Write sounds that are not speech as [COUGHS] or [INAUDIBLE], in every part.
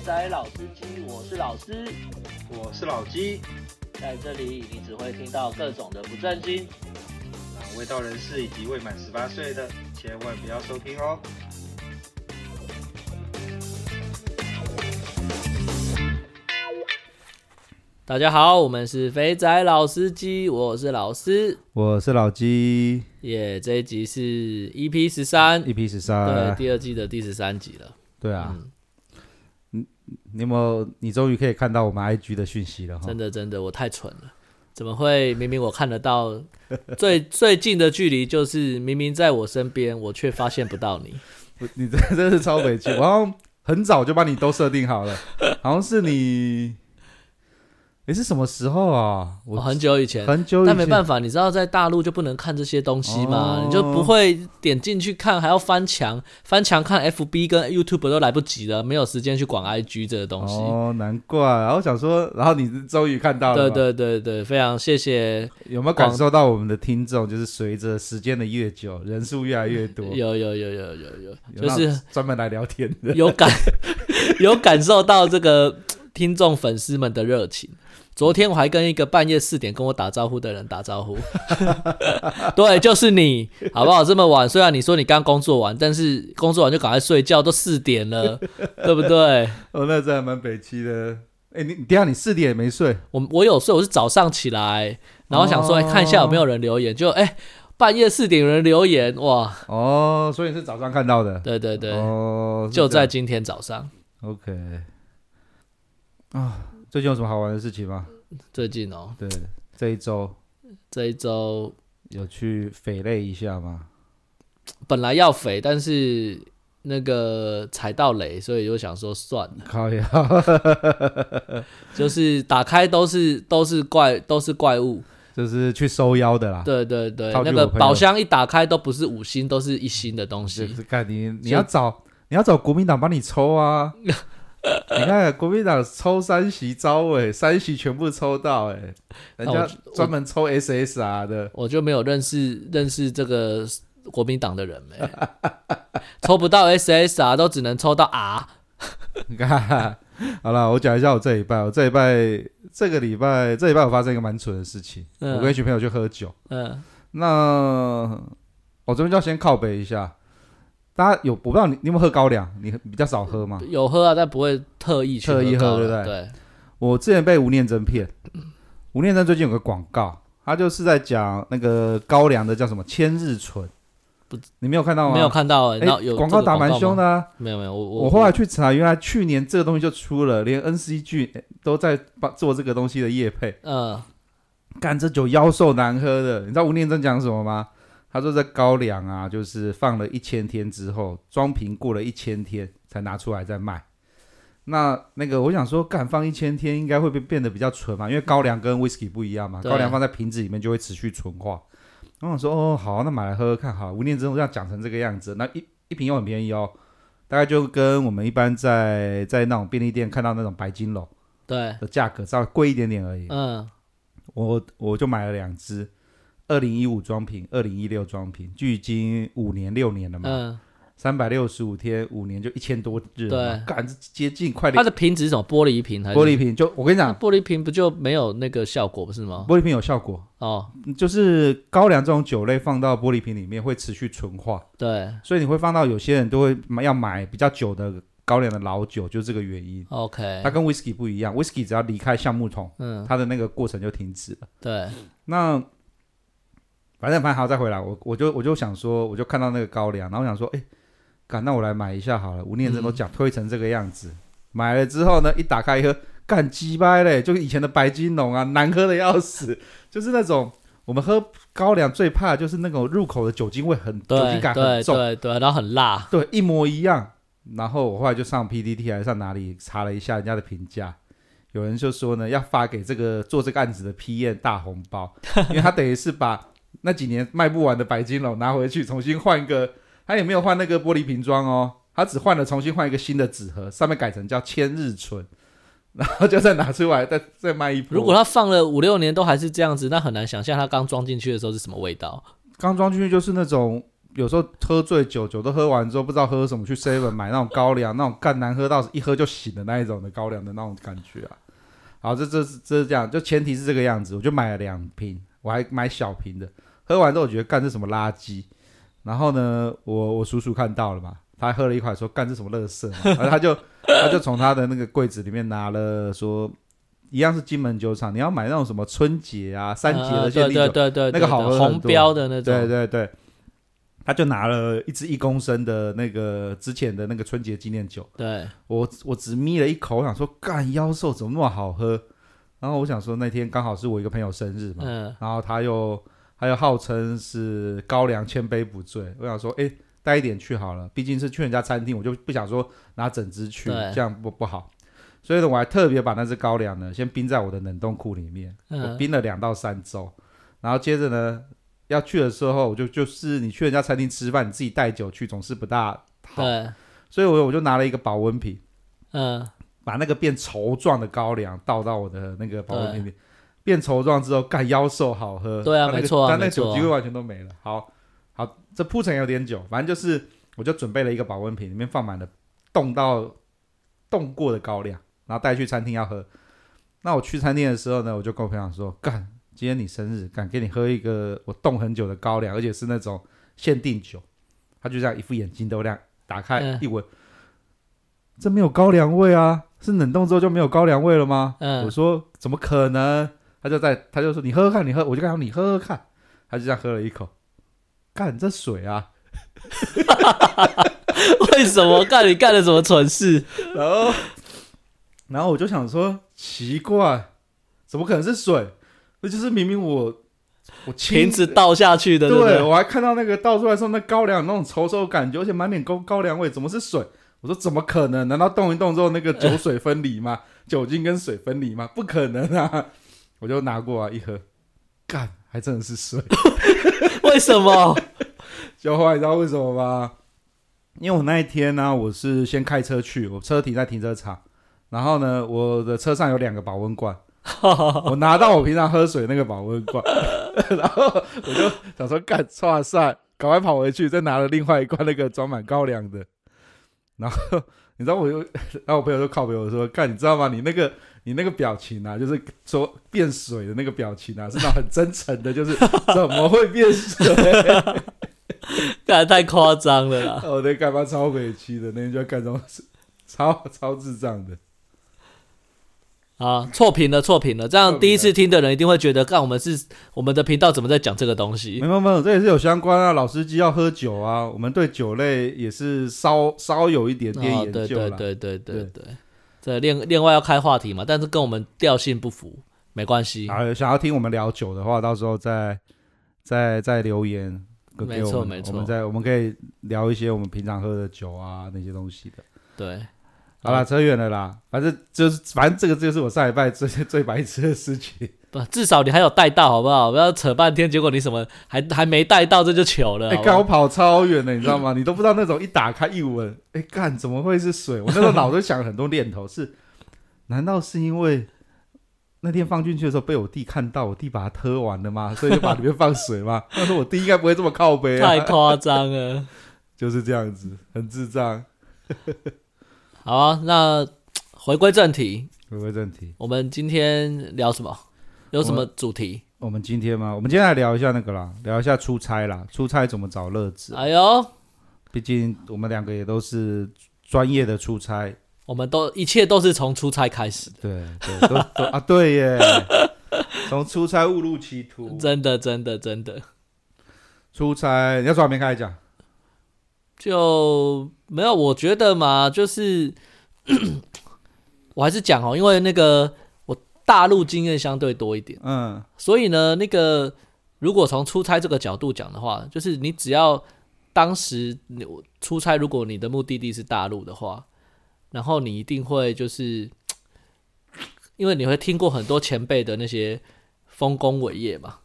肥仔老司机，我是老师，我是老鸡，在这里你只会听到各种的不正经，那卫道人士以及未满十八岁的千万不要收听哦。大家好，我们是肥仔老司机，我是老师，我是老鸡，耶，yeah, 这一集是 EP 十三，EP 十三，对，第二季的第十三集了。对啊，嗯，你有没有？你终于可以看到我们 IG 的讯息了哈！真的，真的，我太蠢了，怎么会？明明我看得到最 [LAUGHS] 最近的距离，就是明明在我身边，我却发现不到你。[LAUGHS] 你这真的是超委屈，我好像很早就把你都设定好了，好像是你。你是什么时候啊？我、哦、很久以前，很久以前。但没办法，你知道在大陆就不能看这些东西嘛？哦、你就不会点进去看，还要翻墙，翻墙看 FB 跟 YouTube 都来不及了，没有时间去管 IG 这个东西。哦，难怪。然后想说，然后你终于看到了。对对对对，非常谢谢。有没有感受到我们的听众，就是随着时间的越久，人数越来越多？[LAUGHS] 有有有有有有，就是专门来聊天的，有感 [LAUGHS] 有感受到这个听众粉丝们的热情。昨天我还跟一个半夜四点跟我打招呼的人打招呼，[LAUGHS] 对，就是你，好不好？这么晚，虽然你说你刚工作完，但是工作完就赶快睡觉，都四点了，[LAUGHS] 对不对？哦，那这还蛮北七的。哎、欸，你等下你四点也没睡？我我有睡，我是早上起来，然后想说、欸、看一下有没有人留言，就哎、欸，半夜四点有人留言，哇！哦，所以是早上看到的？对对对，哦，就在今天早上。OK，啊。最近有什么好玩的事情吗？最近哦，对，这一周，这一周有去匪类一下吗？本来要肥，但是那个踩到雷，所以就想说算了。靠呀，[LAUGHS] 就是打开都是都是怪都是怪物，就是去收妖的啦。对对对，那个宝箱一打开都不是五星，都是一星的东西。就是看你你要找你要找国民党帮你抽啊。[LAUGHS] [LAUGHS] 你看国民党抽三席招委，三席全部抽到，哎，人家专门抽 SSR 的，我就没有认识认识这个国民党的人没，[LAUGHS] 抽不到 SSR 都只能抽到 R。你看，好了，我讲一下我这礼拜，我这礼拜这个礼拜这礼拜我发生一个蛮蠢的事情，嗯、我跟一群朋友去喝酒，嗯，那我这边就要先靠北一下。大家有我不知道你你有没有喝高粱？你比较少喝吗？有喝啊，但不会特意特意喝，对不对？对。我之前被吴念真骗，吴念真最近有个广告，他就是在讲那个高粱的叫什么千日醇，不，你没有看到吗？没有看到哎、广告打蛮凶的、啊。没有没有，我我我后来去查，原来去年这个东西就出了，连 NCG 都在帮做这个东西的业配。嗯，干这酒妖兽难喝的，你知道吴念真讲什么吗？他说：“这高粱啊，就是放了一千天之后，装瓶过了一千天才拿出来再卖。那那个，我想说，干放一千天应该会变变得比较纯嘛，因为高粱跟威士忌不一样嘛，高粱放在瓶子里面就会持续纯化。然后我说：哦，好，那买来喝喝看。好，吴念真这样讲成这个样子，那一一瓶又很便宜哦，大概就跟我们一般在在那种便利店看到那种白金龙对的价格稍微贵一点点而已。嗯，我我就买了两支。”二零一五装瓶，二零一六装瓶，距今五年六年了嘛，三百六十五天，五年就一千多日，对，赶着接近快点。它的瓶子是什么？玻璃瓶还是？玻璃瓶，就我跟你讲，玻璃瓶不就没有那个效果不是吗？玻璃瓶有效果哦，就是高粱这种酒类放到玻璃瓶里面会持续纯化，对，所以你会放到有些人都会要买比较久的高粱的老酒，就是这个原因。OK，它跟威士忌不一样，威士忌只要离开橡木桶，嗯，它的那个过程就停止了。对，那。反正反正还要再回来，我我就我就想说，我就看到那个高粱，然后我想说，哎，干，那我来买一下好了。吴念真都讲推成这个样子，嗯、买了之后呢，一打开一喝，干鸡掰嘞，就以前的白金龙啊，难喝的要死，[LAUGHS] 就是那种我们喝高粱最怕的就是那种入口的酒精味很对酒精感很重，对对，对，然后很辣，对，一模一样。然后我后来就上 PDT 还是上哪里查了一下人家的评价，有人就说呢，要发给这个做这个案子的 PM 大红包，[LAUGHS] 因为他等于是把。那几年卖不完的白金龙拿回去重新换一个，他也没有换那个玻璃瓶装哦，他只换了重新换一个新的纸盒，上面改成叫千日醇，然后就再拿出来再再卖一波。如果他放了五六年都还是这样子，那很难想象他刚装进去的时候是什么味道。刚装进去就是那种有时候喝醉酒，酒都喝完之后不知道喝什么，去 seven 买那种高粱，那种干难喝到一喝就醒的那一种的高粱的那种感觉啊。好，这这是这是这样，就前提是这个样子，我就买了两瓶，我还买小瓶的。喝完之后我觉得干这什么垃圾，然后呢，我我叔叔看到了嘛，他还喝了一款，说干这什么垃圾，然后他就 [LAUGHS] 他就从他的那个柜子里面拿了说。一样是金门酒厂，你要买那种什么春节啊、三节的限定酒，对对对，那个好喝红标的那种。对对对，他就拿了一支一公升的那个之前的那个春节纪念酒。对，我我只眯了一口，我想说，干妖兽怎么那么好喝？然后我想说，那天刚好是我一个朋友生日嘛，嗯，然后他又他又号称是高粱千杯不醉，我想说，哎，带一点去好了，毕竟是去人家餐厅，我就不想说拿整只去，这样不不好。所以呢，我还特别把那只高粱呢，先冰在我的冷冻库里面，嗯、我冰了两到三周，然后接着呢，要去的时候，我就就是你去人家餐厅吃饭，你自己带酒去总是不大好，对。所以我我就拿了一个保温瓶，嗯，把那个变稠状的高粱倒到我的那个保温瓶里，对变稠状之后，干腰瘦好喝，对啊，那个、没错、啊，但那酒几乎完全都没了。好，好，这铺陈有点久，反正就是我就准备了一个保温瓶，里面放满了冻到冻过的高粱。然后带去餐厅要喝，那我去餐厅的时候呢，我就跟我朋友说：“干，今天你生日，敢给你喝一个我冻很久的高粱，而且是那种限定酒。”他就这样一副眼睛都亮，打开一闻，嗯、这没有高粱味啊，是冷冻之后就没有高粱味了吗？嗯、我说：“怎么可能？”他就在，他就说：“你喝喝看，你喝。”我就跟他说：“你喝喝看。”他就这样喝了一口，干，这水啊！为什么？干你干了什么蠢事？然后。然后我就想说，奇怪，怎么可能是水？那就是明明我我瓶子倒下去的，对，我还看到那个倒出来时候，那高粱那种稠稠感觉，而且满脸高高粱味，怎么是水？我说怎么可能？难道动一动之后那个酒 [LAUGHS] 水分离吗？酒精跟水分离吗？不可能啊！我就拿过来一喝，干，还真的是水。[LAUGHS] 为什么？小花，你知道为什么吗？因为我那一天呢、啊，我是先开车去，我车停在停车场。然后呢，我的车上有两个保温罐，[LAUGHS] 我拿到我平常喝水那个保温罐，然后我就想说干，哇塞，赶快跑回去，再拿了另外一罐那个装满高粱的。然后 [LAUGHS] 你知道我又，然后我朋友就靠北我说，干，你知道吗？你那个你那个表情啊，就是说变水的那个表情啊，是那很真诚的，就是怎么会变水？[LAUGHS] 干太夸张了啦！我在干嘛超委屈的，那天就要干这种事，超超智障的。啊，错评了，错评了！这样第一次听的人一定会觉得，看我们是我们的频道怎么在讲这个东西？没有没有，这也是有相关啊。老司机要喝酒啊，我们对酒类也是稍稍有一点点研究对对对对对对，这另另外要开话题嘛，但是跟我们调性不符，没关系。啊，想要听我们聊酒的话，到时候再再再留言。没错没错，我们再我们可以聊一些我们平常喝的酒啊那些东西的。对。好了，扯远了啦。反正就是，反正这个就是我上礼拜最 [LAUGHS] 最白痴的事情。不，至少你还有带到，好不好？不要扯半天，结果你什么还还没带到，这就糗了。哎、欸，干我跑超远的，你知道吗？你都不知道那种一打开一闻，哎、欸，干怎么会是水？我那时候脑子想了很多念头，是难道是因为那天放进去的时候被我弟看到，我弟把它喝完了吗？所以就把里面放水吗？[LAUGHS] 他说我弟应该不会这么靠背、啊，太夸张了，[LAUGHS] 就是这样子，很智障。好啊，那回归正题。回归正题，我们今天聊什么？有什么主题？我们，今天吗？我们今天来聊一下那个啦，聊一下出差啦。出差怎么找乐子？哎呦，毕竟我们两个也都是专业的出差，我们都一切都是从出差开始的。对对，都都啊，对耶，从出差误入歧途，真的真的真的。出差，你要从哪边开始讲？就没有，我觉得嘛，就是 [COUGHS] 我还是讲哦，因为那个我大陆经验相对多一点，嗯，所以呢，那个如果从出差这个角度讲的话，就是你只要当时你出差，如果你的目的地是大陆的话，然后你一定会就是，因为你会听过很多前辈的那些丰功伟业嘛。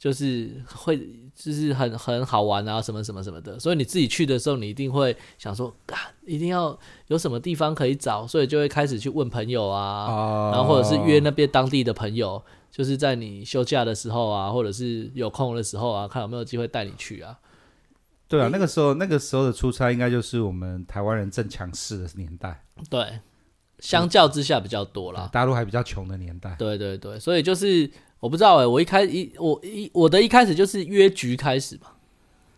就是会，就是很很好玩啊，什么什么什么的。所以你自己去的时候，你一定会想说，啊，一定要有什么地方可以找，所以就会开始去问朋友啊，哦、然后或者是约那边当地的朋友，就是在你休假的时候啊，或者是有空的时候啊，看有没有机会带你去啊。对啊，那个时候那个时候的出差应该就是我们台湾人正强势的年代。对，相较之下比较多啦。大陆还比较穷的年代。对对对，所以就是我不知道哎、欸，我一开一我一我的一开始就是约局开始嘛。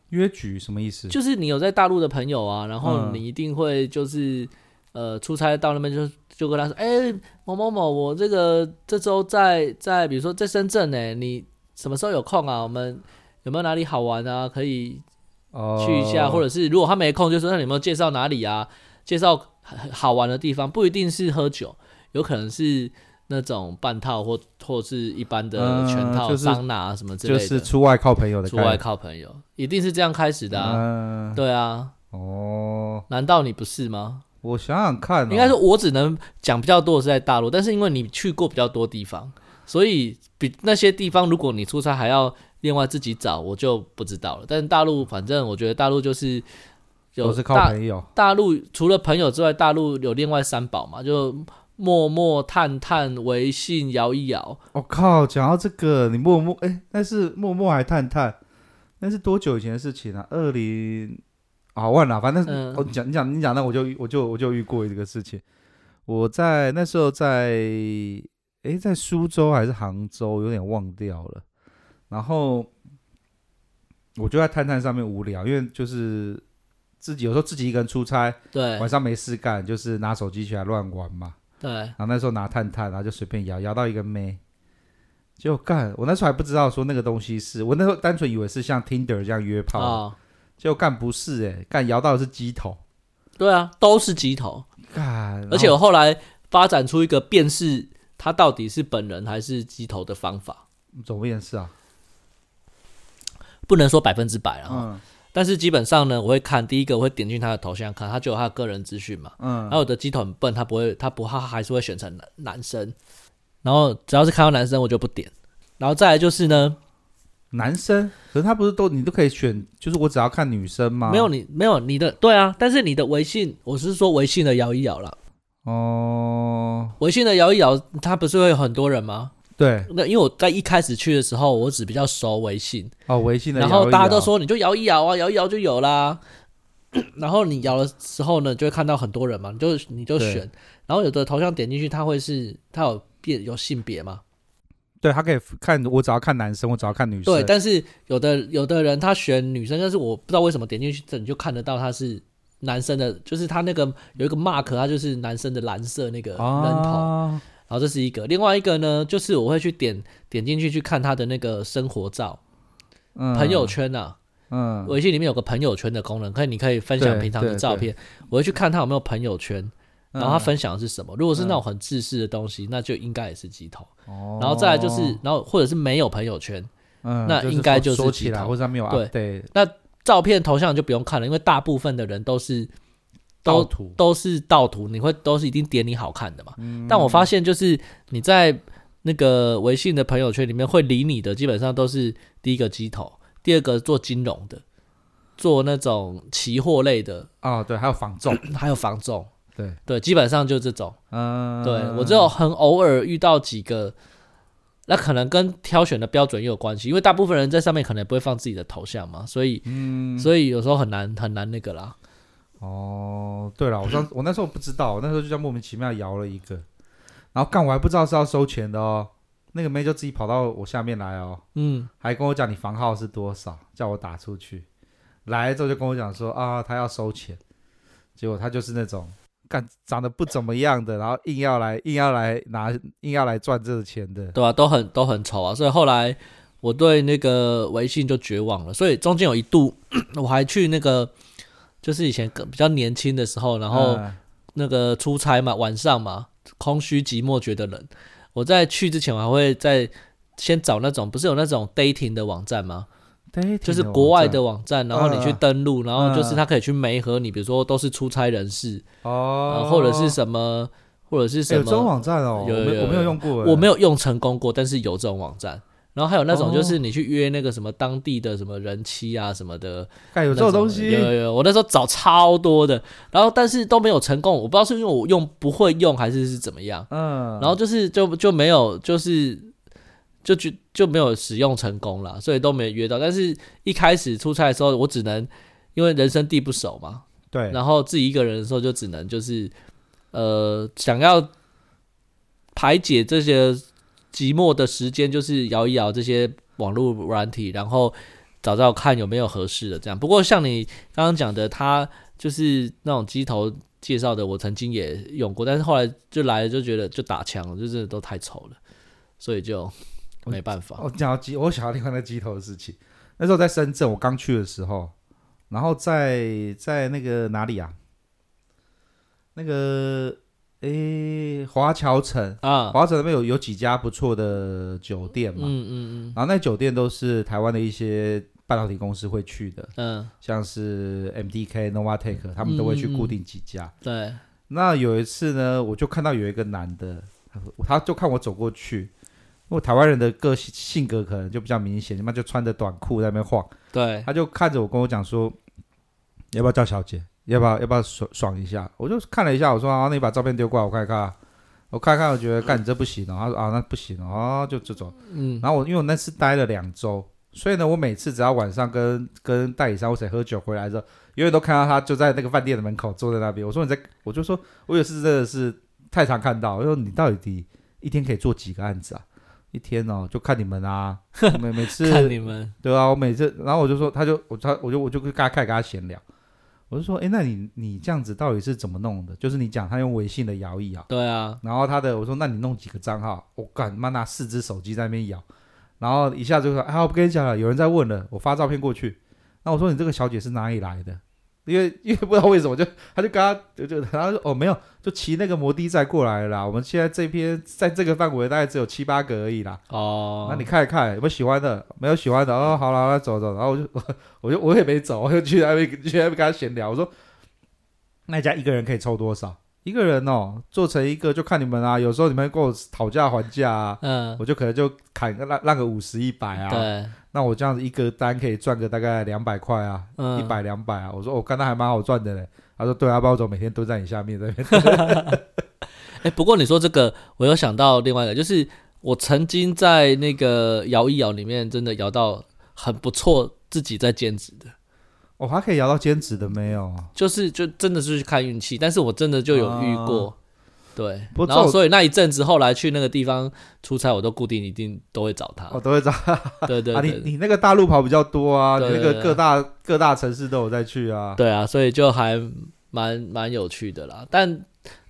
约局什么意思？就是你有在大陆的朋友啊，然后你一定会就是、嗯、呃出差到那边就就跟他说，哎、欸、某某某，我这个这周在在比如说在深圳呢、欸，你什么时候有空啊？我们有没有哪里好玩啊？可以去一下，哦、或者是如果他没空，就说那你有没有介绍哪里啊？介绍好玩的地方，不一定是喝酒，有可能是。那种半套或或是一般的全套桑拿什么之类的，就是出外靠朋友的。出外靠朋友，一定是这样开始的啊！嗯、对啊，哦，难道你不是吗？我想想看、哦，应该说，我只能讲比较多的是在大陆，但是因为你去过比较多地方，所以比那些地方，如果你出差还要另外自己找，我就不知道了。但是大陆，反正我觉得大陆就是有都是靠朋友。大陆除了朋友之外，大陆有另外三宝嘛，就。陌陌、探探、微信、摇一摇。我、哦、靠！讲到这个，你默默哎，那是默默还探探？那是多久以前的事情啊？二零啊，忘了，反正、嗯、哦，你讲你讲你讲，那我就我就我就遇过这个事情。我在那时候在哎，在苏州还是杭州，有点忘掉了。然后我就在探探上面无聊，因为就是自己有时候自己一个人出差，对，晚上没事干，就是拿手机起来乱玩嘛。对，然后那时候拿探探，然后就随便摇，摇到一个妹，就干。我那时候还不知道说那个东西是，我那时候单纯以为是像 Tinder 这样约炮，哦、结果干不是哎，干摇到的是鸡头。对啊，都是鸡头。干，而且我后来发展出一个辨识他到底是本人还是鸡头的方法。怎么辨识啊？不能说百分之百啊。嗯但是基本上呢，我会看第一个，我会点进他的头像看，他就有他的个人资讯嘛。嗯。然后我的鸡腿很笨，他不会，他不，他还是会选成男男生。然后只要是看到男生，我就不点。然后再来就是呢，男生，可是他不是都你都可以选，就是我只要看女生吗？没有你，没有你的，对啊。但是你的微信，我是说微信的摇一摇了。哦。微信的摇一摇，他不是会有很多人吗？对，那因为我在一开始去的时候，我只比较熟微信哦，微信的摇一摇，然后大家都说你就摇一摇啊，摇一摇就有啦。[COUGHS] 然后你摇的时候呢，就会看到很多人嘛，你就你就选，然后有的头像点进去，它会是它有变有性别嘛？对，他可以看我只要看男生，我只要看女生。对，但是有的有的人他选女生，但是我不知道为什么点进去这你就看得到他是男生的，就是他那个有一个 mark，他就是男生的蓝色那个人头。啊然后这是一个，另外一个呢，就是我会去点点进去去看他的那个生活照，嗯、朋友圈啊，嗯，微信里面有个朋友圈的功能，可以你可以分享平常的照片，我会去看他有没有朋友圈，然后他分享的是什么，嗯、如果是那种很自私的东西，那就应该也是鸡头，哦、然后再来就是，然后或者是没有朋友圈，嗯，那应该就是鸡头，或者没有。对对，那照片头像就不用看了，因为大部分的人都是。都都是盗图，你会都是一定点你好看的嘛？嗯、但我发现就是你在那个微信的朋友圈里面会理你的，基本上都是第一个鸡头，第二个做金融的，做那种期货类的。啊、哦，对，还有房重，[CLEARS THROAT] 还有房重，对。对，基本上就这种。嗯，对我只有很偶尔遇到几个，那可能跟挑选的标准也有关系，因为大部分人在上面可能也不会放自己的头像嘛，所以，嗯，所以有时候很难很难那个啦。哦，对了，我上我那时候不知道，我那时候就这样莫名其妙摇了一个，然后干我还不知道是要收钱的哦，那个妹就自己跑到我下面来哦，嗯，还跟我讲你房号是多少，叫我打出去，来了之后就跟我讲说啊，他要收钱，结果他就是那种干长得不怎么样的，然后硬要来硬要来拿硬要来赚这个钱的，对啊，都很都很丑啊，所以后来我对那个微信就绝望了，所以中间有一度 [CLEARS THROAT] 我还去那个。就是以前比较年轻的时候，然后那个出差嘛，晚上嘛，空虚寂寞觉得冷。我在去之前，我还会在先找那种不是有那种 dating 的网站吗？就是国外的网站，然后你去登录，然后就是他可以去媒合你，比如说都是出差人士哦，或者是什么，或者是什么有这种网站哦，有我没有用过，我没有用成功过，但是有这种网站。然后还有那种，就是你去约那个什么当地的什么人妻啊什么的，还有这种东西？有有有，我那时候找超多的，然后但是都没有成功，我不知道是因为我用不会用还是是怎么样。嗯，然后就是就就没有，就是就就就没有使用成功了，所以都没约到。但是一开始出差的时候，我只能因为人生地不熟嘛，对，然后自己一个人的时候就只能就是呃想要排解这些寂寞的时间，就是摇一摇这些网络软体，然后找找看有没有合适的这样。不过像你刚刚讲的，他就是那种机头介绍的，我曾经也用过，但是后来就来了就觉得就打枪，就真的都太丑了，所以就。没办法，我讲到机，我想要另外那机头的事情。那时候在深圳，我刚去的时候，然后在在那个哪里啊？那个诶，华侨城啊，华侨城那边有有几家不错的酒店嘛。嗯嗯嗯。然后那酒店都是台湾的一些半导体公司会去的，嗯，像是 MDK、Novatek，他们都会去固定几家。嗯、对。那有一次呢，我就看到有一个男的，他就看我走过去。因为台湾人的个性性格可能就比较明显，他妈就穿着短裤在那边晃。对，他就看着我跟我讲说，要不要叫小姐？要不要要不要爽爽一下？我就看了一下，我说啊，那你把照片丢过来，我看一看。我看一看，我觉得干你这不行哦。他说啊，那不行哦，就这种。嗯。然后我因为我那次待了两周，所以呢，我每次只要晚上跟跟代理商或谁喝酒回来的时候，永远都看到他就在那个饭店的门口坐在那边。我说你在，我就说我有次真的是太常看到。我说你到底一天可以做几个案子啊？一天哦，就看你们啊，[LAUGHS] 每每次看你们，对啊，我每次，然后我就说，他就我他我就我就跟他开始跟他闲聊，我就说，哎，那你你这样子到底是怎么弄的？就是你讲他用微信的摇一摇，对啊，然后他的我说，那你弄几个账号？我干妈拿四只手机在那边摇，然后一下就说，哎，我不跟你讲了，有人在问了，我发照片过去，那我说你这个小姐是哪里来的？因为 [LAUGHS] 因为不知道为什么就他就跟他就就然后说哦没有就骑那个摩的再过来了啦。我们现在这边在这个范围大概只有七八个而已啦。哦，那你看一看有没有喜欢的？没有喜欢的哦，好了，那走走。然后我就 [LAUGHS] 我就我也没走，我就去那边去那边跟他闲聊。我说那家一个人可以抽多少？一个人哦，做成一个就看你们啊。有时候你们跟我讨价还价啊，嗯，我就可能就砍个让让个五十一百啊。对。那我这样子一个单可以赚个大概两百块啊，一百两百啊。我说我刚才还蛮好赚的嘞。他说对啊，包总每天都在你下面这边。[LAUGHS] 哎，不过你说这个，我又想到另外一个，就是我曾经在那个摇一摇里面真的摇到很不错，自己在兼职的。我、哦、还可以摇到兼职的没有？就是就真的是去看运气，但是我真的就有遇过。啊对，然后所以那一阵子后来去那个地方出差，我都固定一定都会找他，我、哦、都会找他。对对，[LAUGHS] 你你那个大陆跑比较多啊，那个各大各大城市都有在去啊。对啊，所以就还蛮蛮有趣的啦。但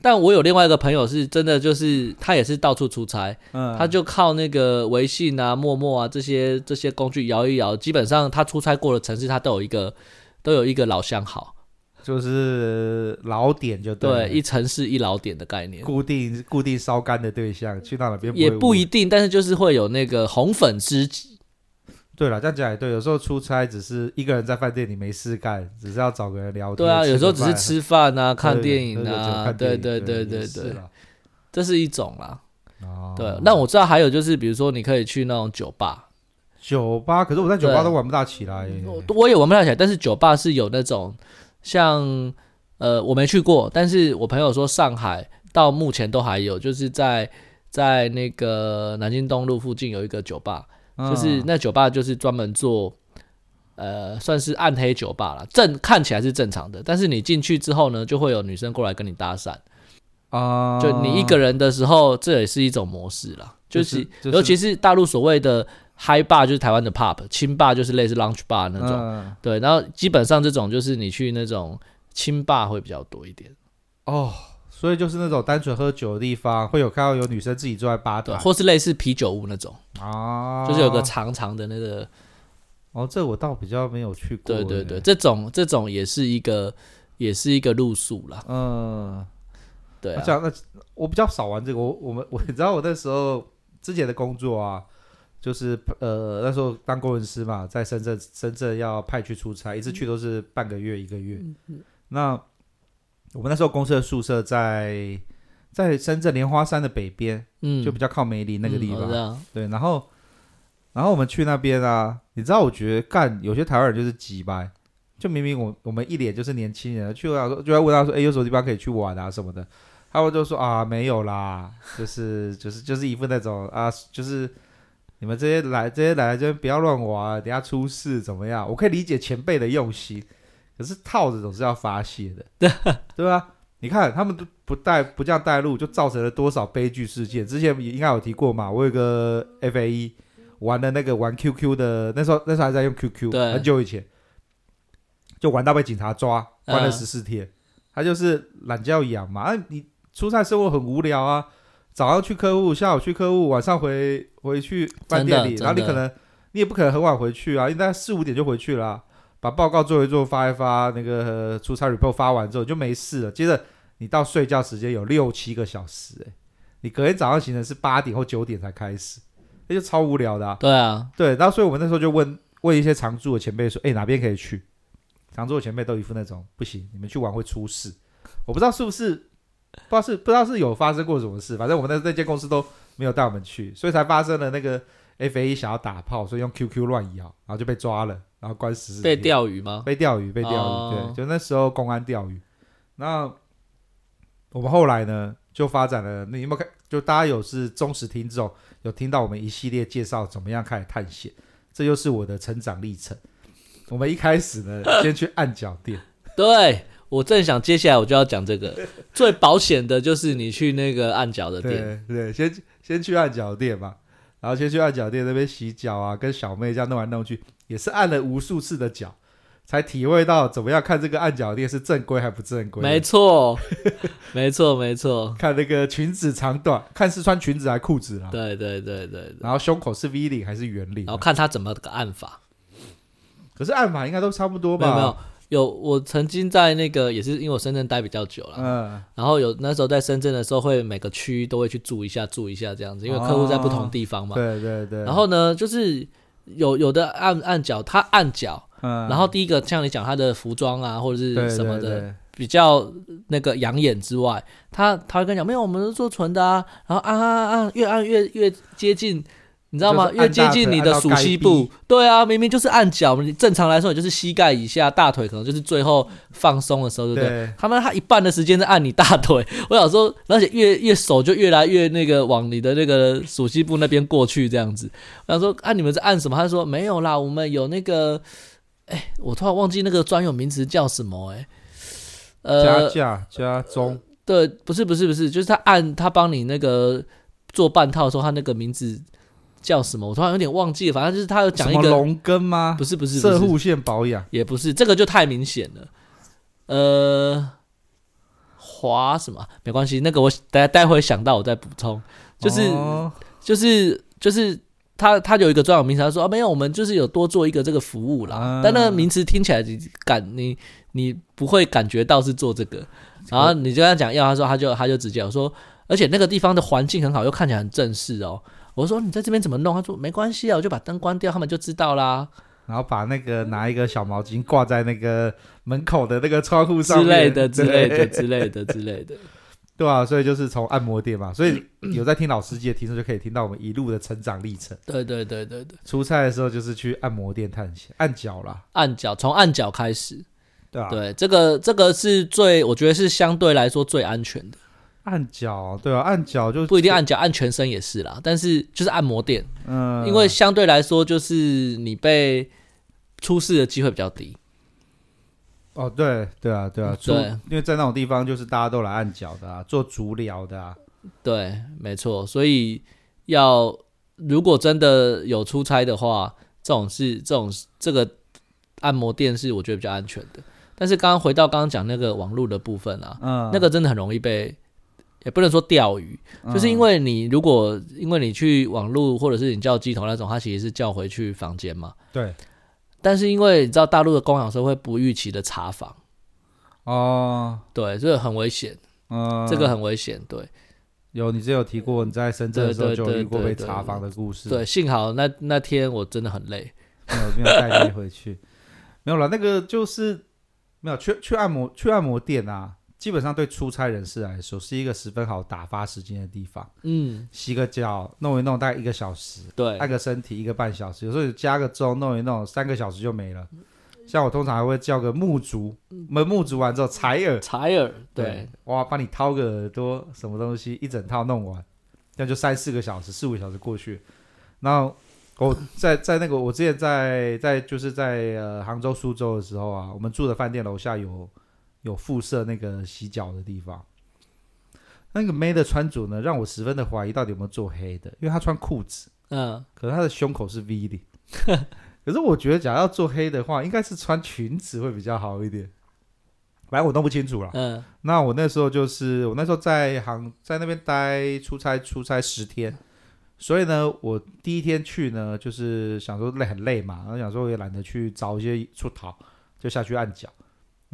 但我有另外一个朋友是真的，就是他也是到处出差，嗯，他就靠那个微信啊、陌陌啊这些这些工具摇一摇，基本上他出差过的城市，他都有一个都有一个老相好。就是老点就对，对，一城市一老点的概念，固定固定烧干的对象，去到哪边也不一定，但是就是会有那个红粉知己。对了，这样讲也对，有时候出差只是一个人在饭店里没事干，只是要找个人聊天。对啊，有时候只是吃饭啊，看电影啊，对对对对对，这是一种啦。哦，对，那我知道还有就是，比如说你可以去那种酒吧，酒吧，可是我在酒吧都玩不大起来。我我也玩不大起来，但是酒吧是有那种。像呃，我没去过，但是我朋友说上海到目前都还有，就是在在那个南京东路附近有一个酒吧，嗯、就是那酒吧就是专门做呃，算是暗黑酒吧了，正看起来是正常的，但是你进去之后呢，就会有女生过来跟你搭讪啊，就你一个人的时候，这也是一种模式啦，就是、就是、尤其是大陆所谓的。嗨吧就是台湾的 pub，清吧就是类似 lounge bar 那种，嗯、对，然后基本上这种就是你去那种清吧会比较多一点。哦，所以就是那种单纯喝酒的地方，会有看到有女生自己坐在吧台，或是类似啤酒屋那种啊，就是有个长长的那个。哦，这我倒比较没有去过。对对对，这种这种也是一个也是一个路数啦。嗯，对啊。讲那我比较少玩这个，我我们我你知道我那时候之前的工作啊。就是呃那时候当工程师嘛，在深圳深圳要派去出差，一次去都是半个月一个月。那我们那时候公司的宿舍在在深圳莲花山的北边，嗯，就比较靠梅林那个地方。嗯、对，然后然后我们去那边啊，你知道我觉得干有些台湾人就是急掰，就明明我我们一脸就是年轻人，去我说就要问他说，哎，有什么地方可以去玩啊什么的，他们就说啊没有啦，就是就是就是一副那种啊就是。你们这些来这些来这边不要乱玩，等下出事怎么样？我可以理解前辈的用心，可是套子总是要发泄的，对 [LAUGHS] 对吧？你看他们都不带不这样带路，就造成了多少悲剧事件？之前应该有提过嘛。我有个 F A E 玩的那个玩 QQ 的，那时候那时候还在用 QQ，很久以前就玩到被警察抓，关了十四天。嗯、他就是懒觉养嘛，啊，你出差生活很无聊啊，早上去客户，下午去客户，晚上回回去饭店里，然后你可能你也不可能很晚回去啊，应该四五点就回去了，啊，把报告做一做，发一发，那个出差 report 发完之后就没事了，接着。你到睡觉时间有六七个小时，欸，哎，你隔天早上行程是八点或九点才开始，那就超无聊的啊。对啊，对，然后所以我们那时候就问问一些常驻的前辈说，哎，哪边可以去？常驻的前辈都一副那种不行，你们去玩会出事。我不知道是不是，不知道是不知道是有发生过什么事，反正我们那那间公司都没有带我们去，所以才发生了那个 FA 想要打炮，所以用 QQ 乱摇，然后就被抓了，然后关十四天。被钓鱼吗？被钓鱼，被钓鱼，哦、对，就那时候公安钓鱼，那。我们后来呢，就发展了。你有没有看？就大家有是忠实听众，有听到我们一系列介绍怎么样开始探险，这就是我的成长历程。我们一开始呢，[LAUGHS] 先去按脚垫。对，我正想接下来我就要讲这个，[LAUGHS] 最保险的就是你去那个按脚的店。对，对，先先去按脚店嘛，然后先去按脚店那边洗脚啊，跟小妹这样弄来弄去，也是按了无数次的脚。才体会到怎么样看这个按脚店是正规还不正规？没错，[LAUGHS] 没错，没错。看那个裙子长短，看是穿裙子还是裤子啦。对对对对，对。然后胸口是 V 领还是圆领？然后看他怎么个按法。可是按法应该都差不多吧？没有没有，有我曾经在那个也是因为我深圳待比较久了，嗯。然后有那时候在深圳的时候，会每个区都会去住一下，住一下这样子，因为客户在不同地方嘛。哦、对对对。然后呢，就是有有的按按脚，他按脚。嗯，然后第一个像你讲他的服装啊，或者是什么的，对对对，比较那个养眼之外，他他会跟你讲，没有，我们是做纯的啊。然后按按按，越按越越接近，你知道吗？越接近你的鼠蹊部。对啊，明明就是按脚，你正常来说也就是膝盖以下，大腿可能就是最后放松的时候，对不对？对，他们他一半的时间在按你大腿。[LAUGHS] 我想说，而且越越手就越来越那个往你的那个鼠蹊部那边过去，这样子。我想说，啊，你们在按什么？他说没有啦，我们有那个。哎，我突然忘记那个专有名词叫什么哎，呃，加价加中，对，不是不是不是，就是他按他帮你那个做半套的时候，他那个名字叫什么？我突然有点忘记了，反正就是他有讲一个龙根吗？不是不是，摄护线保养也不是，这个就太明显了。呃，华什么？没关系，那个我待待会想到我再补充，就是、哦、就是就是。他他有一个专有名词，他说啊，没有，我们就是有多做一个这个服务啦。嗯、但那个名词听起来你感你你不会感觉到是做这个，然后你就跟他讲要，他说他就他就直接我说，而且那个地方的环境很好，又看起来很正式哦。我说你在这边怎么弄？他说没关系啊，我就把灯关掉，他们就知道啦。然后把那个拿一个小毛巾挂在那个门口的那个窗户上之类的之类的之类的之类的。[LAUGHS] 对啊，所以就是从按摩店嘛，所以有在听老司机的听众就可以听到我们一路的成长历程。对对对对对，出差的时候就是去按摩店探险，按脚啦，按脚，从按脚开始。对啊，对，这个这个是最，我觉得是相对来说最安全的。按脚，对啊，按脚就不一定按脚，按全身也是啦。但是就是按摩店，嗯，因为相对来说就是你被出事的机会比较低。哦，对对啊，对啊，对，因为在那种地方，就是大家都来按脚的啊，做足疗的啊，对，没错，所以要如果真的有出差的话，这种是这种这个按摩店是我觉得比较安全的。但是刚刚回到刚刚讲那个网络的部分啊，嗯，那个真的很容易被，也不能说钓鱼，嗯，就是因为你如果因为你去网络或者是你叫机头那种，他其实是叫回去房间嘛，对。但是因为你知道大陆的供养社会不预期的查房，哦，对，这个很危险，嗯，这个很危险，对，有你之前有提过你在深圳的时候就遇过被查房的故事，对，幸好那那天我真的很累，[LAUGHS] 没有没有带你回去，没有了，那个就是没有去去按摩去按摩店啊。基本上对出差人士来说是一个十分好打发时间的地方。嗯，洗个脚，弄一弄大概一个小时。对，按个身体一个半小时，有时候加个钟，弄一弄三个小时就没了。像我通常还会叫个沐足，门沐足完之后采耳，采耳，对，哇，帮你掏个耳朵，什么东西一整套弄完，那就三四个小时，四五个小时过去。然后我在 [LAUGHS] 在那个我之前在在就是在呃杭州苏州的时候啊，我们住的饭店楼下有有附设那个洗脚的地方。那个妹的穿着呢，让我十分的怀疑到底有没有做黑的，因为她穿裤子，嗯，可是她的胸口是 V 领。[LAUGHS] 可是我觉得，假如要做黑的话，应该是穿裙子会比较好一点。反正我弄不清楚了。嗯，那我那时候就是我那时候在杭在那边待出差出差十天，所以呢，我第一天去呢，就是想说累很累嘛，然后想说我也懒得去找一些出逃，就下去按脚。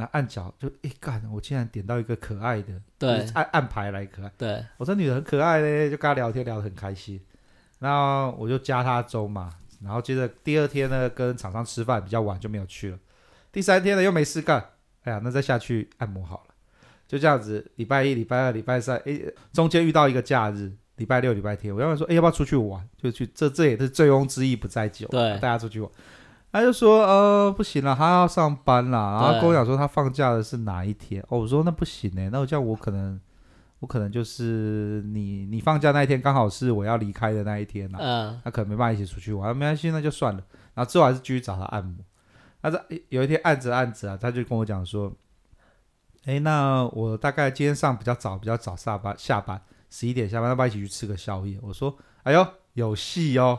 那按脚就一干，我竟然点到一个可爱的，对，按按牌来可爱。对，我这女的很可爱嘞，就跟她聊天聊得很开心。然后我就加她周嘛，然后接着第二天呢，跟厂商吃饭比较晚就没有去了。第三天呢又没事干。哎呀，那再下去按摩好了，就这样子。礼拜一、礼拜二、礼拜三，哎，中间遇到一个假日，礼拜六、礼拜天，我要问说，哎，要不要出去玩？就去，这这也是醉翁之意不在酒，对，大家出去玩。他就说，呃，不行了，他要上班了。然后跟我讲说，他放假的是哪一天？哦，我说那不行呢，那我这样我可能，我可能就是你，你放假那一天刚好是我要离开的那一天了。嗯，那可能没办法一起出去玩，没关系，那就算了。然后之后还是继续找他按摩。他在有一天按着按着啊，他就跟我讲说：“哎，那我大概今天上比较早，比较早下班，下班十一点下班，要不要一起去吃个宵夜？”我说：“哎呦，有戏哦，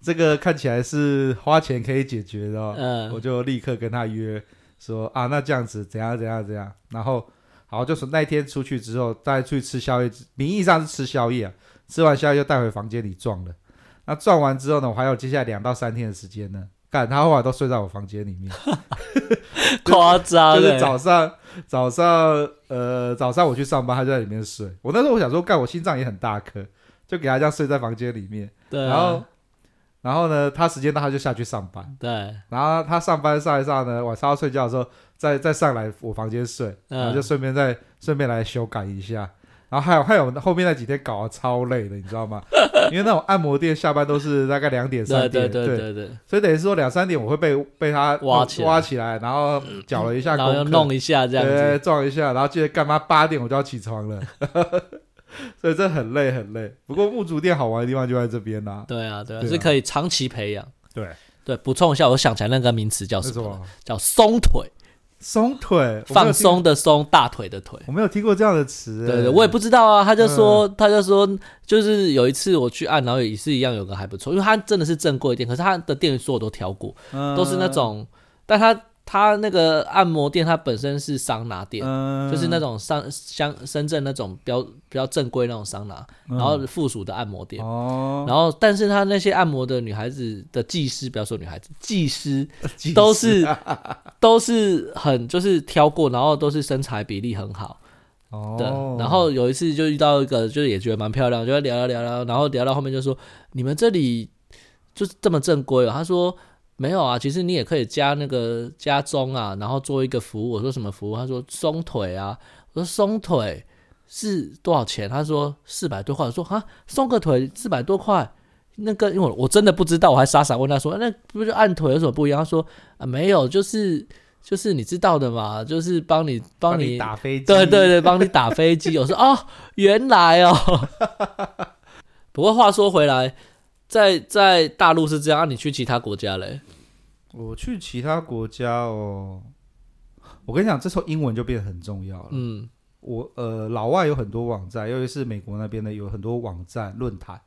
这个看起来是花钱可以解决的哦。嗯”我就立刻跟他约说：“啊，那这样子怎样怎样怎样？”然后好，就是那一天出去之后，带出去吃宵夜，名义上是吃宵夜啊，吃完宵夜就带回房间里撞了。那撞完之后呢，我还有接下来两到三天的时间呢。干，他后来都睡在我房间里面，[LAUGHS] [LAUGHS] 夸张欸。就是早上，早上，呃，早上我去上班，他就在里面睡。我那时候我想说，干，我心脏也很大颗，就给他这样睡在房间里面。对啊。然后，然后呢，他时间到他就下去上班。对。然后他上班上一上呢，晚上要睡觉的时候，再再上来我房间睡，然后就顺便再顺便来修改一下。然后还有还有后面那几天搞得超累的，你知道吗？[LAUGHS] 因为那种按摩店下班都是大概两点三点，对对对对对，所以等于说两三点我会被被他挖起挖起来，然后搅了一下，然后又弄一下这样子，对，撞一下，然后接着干嘛？八点我就要起床了，[LAUGHS] 所以这很累很累。不过木竹店好玩的地方就在这边呐。对啊对啊，是可以长期培养。对对，补充一下，我想起来那个名词叫什么？叫松腿。松腿，放松的松，大腿的腿，我没有听过这样的词。对对，我也不知道啊。他就说，嗯、他就说，就是有一次我去按，然后也是一样，有个还不错，因为他真的是正规店，可是他的店员所有都挑过，嗯、都是那种，但他。他那个按摩店，它本身是桑拿店，嗯、就是那种上像深圳那种比较比较正规那种桑拿，嗯、然后附属的按摩店。哦，然后但是他那些按摩的女孩子的技师，不要说女孩子，技师 [LAUGHS] 都是都是很就是挑过，然后都是身材比例很好。哦，对。然后有一次就遇到一个，就是也觉得蛮漂亮，就聊聊聊聊，然后聊到后面就说：“你们这里就是这么正规哦。”他说。没有啊，其实你也可以加那个加钟啊，然后做一个服务。我说什么服务？他说松腿啊。我说松腿是多少钱？他说四百多块。我说啊，松个腿四百多块，那个因为我我真的不知道，我还傻傻问他说，那不是按腿有什么不一样？他说啊，没有，就是就是你知道的嘛，就是帮你帮你，帮你打飞机，对对对，帮你打飞机。我说哦，原来哦。[LAUGHS] 不过话说回来。在在大陆是这样，啊、你去其他国家嘞？我去其他国家哦，我跟你讲，这时候英文就变得很重要了。嗯，我呃，老外有很多网站，尤其是美国那边的，有很多网站论坛，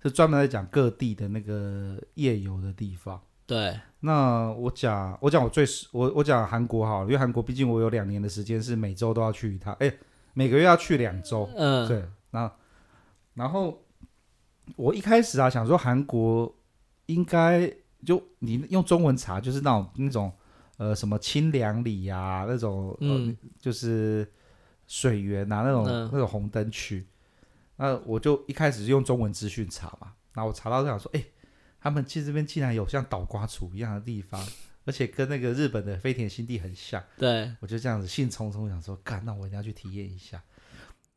是专门在讲各地的那个夜游的地方。对，那我讲我讲我最我我讲韩国好了，因为韩国毕竟我有两年的时间是每周都要去一趟，哎，每个月要去两周。嗯，对，那然后。我一开始啊想说韩国应该就你用中文查就是那种那种呃什么清凉里啊那种嗯就是水源啊那种、嗯、那种红灯区，那我就一开始就用中文资讯查嘛，然后我查到就想说哎、欸，他们其实这边竟然有像倒瓜厨一样的地方，而且跟那个日本的飞田新地很像，对，我就这样子兴冲冲想说干，那我一定要去体验一下。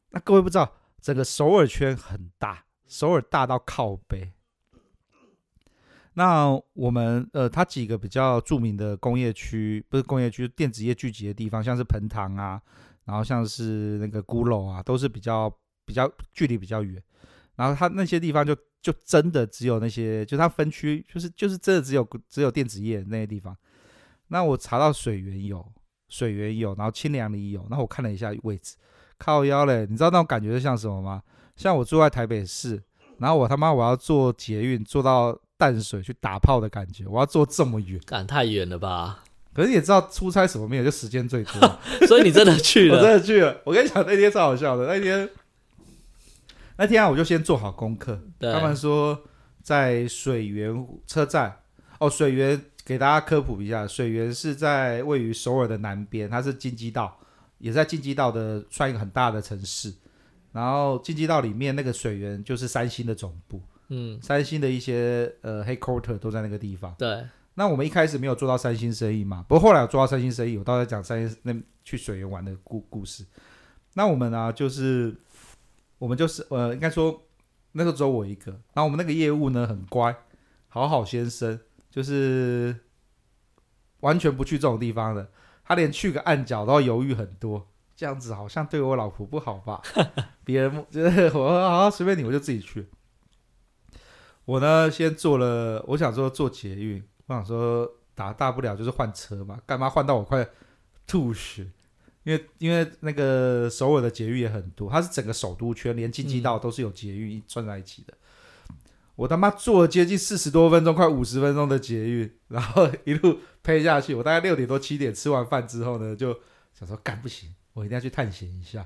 那各位不知道整个首尔圈很大。首尔大到靠北，那我们呃，它几个比较著名的工业区，不是工业区，电子业聚集的地方，像是盆塘啊，然后像是那个孤楼啊，都是比较比较距离比较远，然后它那些地方就就真的只有那些，就它分区，就是就是真的只有只有电子业那些地方。那我查到水源有，水源有，然后清凉里有，然后我看了一下位置，靠腰嘞，你知道那种感觉像什么吗？像我住在台北市，然后我他妈我要坐捷运坐到淡水去打炮的感觉，我要坐这么远，赶太远了吧？可是也知道出差什么没有，就时间最多，[LAUGHS] 所以你真的去 [LAUGHS] 了，我真的去了。我跟你讲，那天超好笑的，那天那天啊，我就先做好功课。对他们说在水源车站哦，水源给大家科普一下，水源是在位于首尔的南边，它是京畿道，也在京畿道的算一个很大的城市。然后京畿道里面那个水源就是三星的总部，嗯，三星的一些呃 headquarter 都在那个地方。对。那我们一开始没有做到三星生意嘛？不过后来有做到三星生意，我到时候讲三星那去水源玩的故故事。那我们呢、啊，就是我们就是呃，应该说那个只有我一个。然后我们那个业务呢，很乖，好好先生，就是完全不去这种地方的。他连去个暗角都要犹豫很多，这样子好像对我老婆不好吧？[LAUGHS] 别人就是我好随便你，我就自己去。我呢，先坐了，我想说坐捷运。我想说，打大不了就是换车嘛，干嘛换到我快吐血？因为因为那个首尔的捷运也很多，它是整个首都圈，连京畿道都是有捷运串在一起的。嗯、我他妈坐了接近四十多分钟，快五十分钟的捷运，然后一路配下去。我大概六点多七点吃完饭之后呢，就想说干不行，我一定要去探险一下，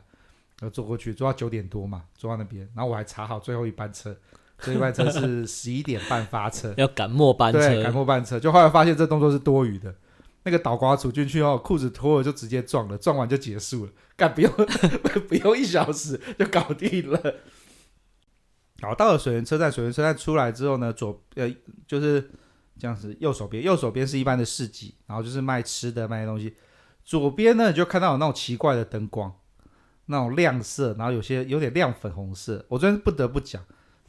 然后坐过去，坐到九点多嘛，坐到那边，然后我还查好最后一班车。最后一班车是 [LAUGHS] 十一点半发车，要赶末班车，对，赶末班车。就后来发现这动作是多余的，那个倒瓜杵进去后，裤子脱了就直接撞了，撞完就结束了，干不用 [LAUGHS] 不用一小时就搞定了。好，到了水源车站，水源车站出来之后呢，左呃就是这样子，右手边右手边是一般的市集，然后就是卖吃的卖东西。左边呢，你就看到有那种奇怪的灯光，那种亮色，然后有些有点亮粉红色。我真不得不讲。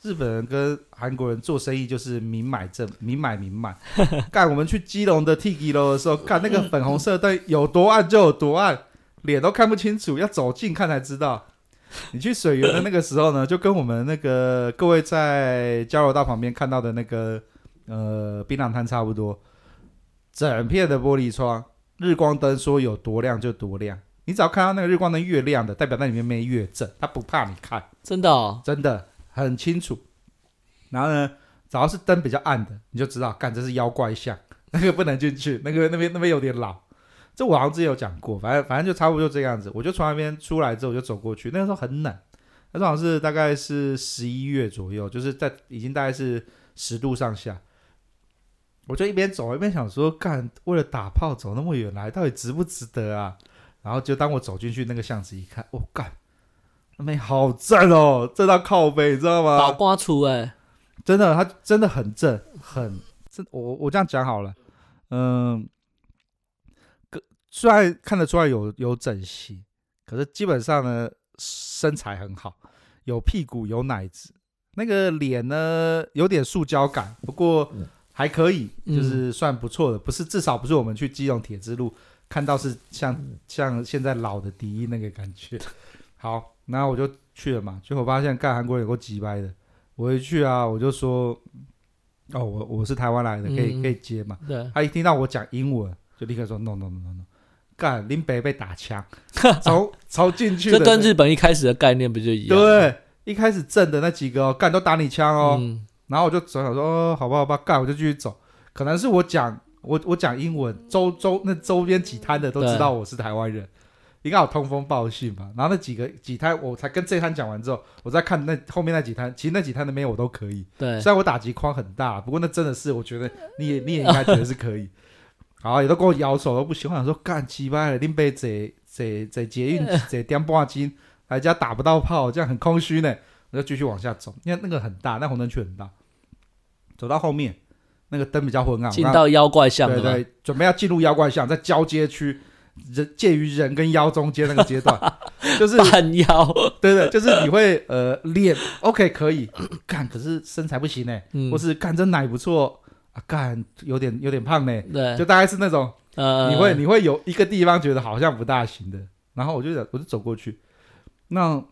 日本人跟韩国人做生意就是明买正明买明卖。[LAUGHS] 干，我们去基隆的 Tiki 楼的时候，看那个粉红色灯有多暗就有多暗，脸都看不清楚，要走近看才知道。你去水源的那个时候呢，就跟我们那个各位在交流道旁边看到的那个呃槟榔摊差不多，整片的玻璃窗，日光灯说有多亮就多亮。你只要看到那个日光灯越亮的，代表那里面没越正，他不怕你看。真的哦，真的。很清楚，然后呢，只要是灯比较暗的，你就知道，干这是妖怪像，[LAUGHS] 那个不能进去，那个那边那边有点老。这我好像之前有讲过，反正反正就差不多就这样子。我就从那边出来之后，我就走过去，那个时候很冷，那时候好像是大概是十一月左右，就是在已经大概是十度上下。我就一边走一边想说，干为了打炮走那么远来，到底值不值得啊？然后就当我走进去那个巷子一看，哦干。那边好正哦，正到靠背，你知道吗？倒挂出哎，真的，他真的很正，很正。我我这样讲好了，嗯，虽然看得出来有有整形，可是基本上呢，身材很好，有屁股有奶子，那个脸呢有点塑胶感，不过还可以，就是算不错的，不是至少不是我们去基隆铁之路看到是像像现在老的第一那个感觉，[LAUGHS] 好。然后我就去了嘛，结果发现干韩国人有够鸡掰的。我一去啊，我就说，哦，我我是台湾来的，可以、嗯、可以接嘛。对。他一听到我讲英文，就立刻说 no no no no no，干林北被打枪，[LAUGHS] 从从进去。这跟日本一开始的概念不就一样？对，一开始正的那几个哦，干都打你枪哦。嗯、然后我就走，想说，哦，好吧好吧，干我就继续走。可能是我讲我我讲英文，周周那周边几摊的都知道我是台湾人。应该有通风报信吧，然后那几个几摊，我才跟这摊讲完之后，我再看那后面那几摊，其实那几摊的妹我都可以。对，虽然我打击框很大，不过那真的是我觉得你也你也应该觉得是可以。好，也都跟我摇手都不行，我想说干鸡巴了，林北这这这捷运这点半斤，来家打不到炮，这样很空虚呢。我就继续往下走，因为那个很大，那红灯区很大。走到后面，那个灯比较昏暗，进到妖怪巷，对对，准备要进入妖怪巷，在交接区。人介于人跟妖中间那个阶段，[LAUGHS] 就是半妖，[LAUGHS] 对对，就是你会呃脸 OK 可以。[COUGHS] 干，可是身材不行呢，嗯、或是干这奶不错啊，干有点有点胖呢，对，就大概是那种，呃，你会你会有一个地方觉得好像不大行的，然后我就我就走过去，那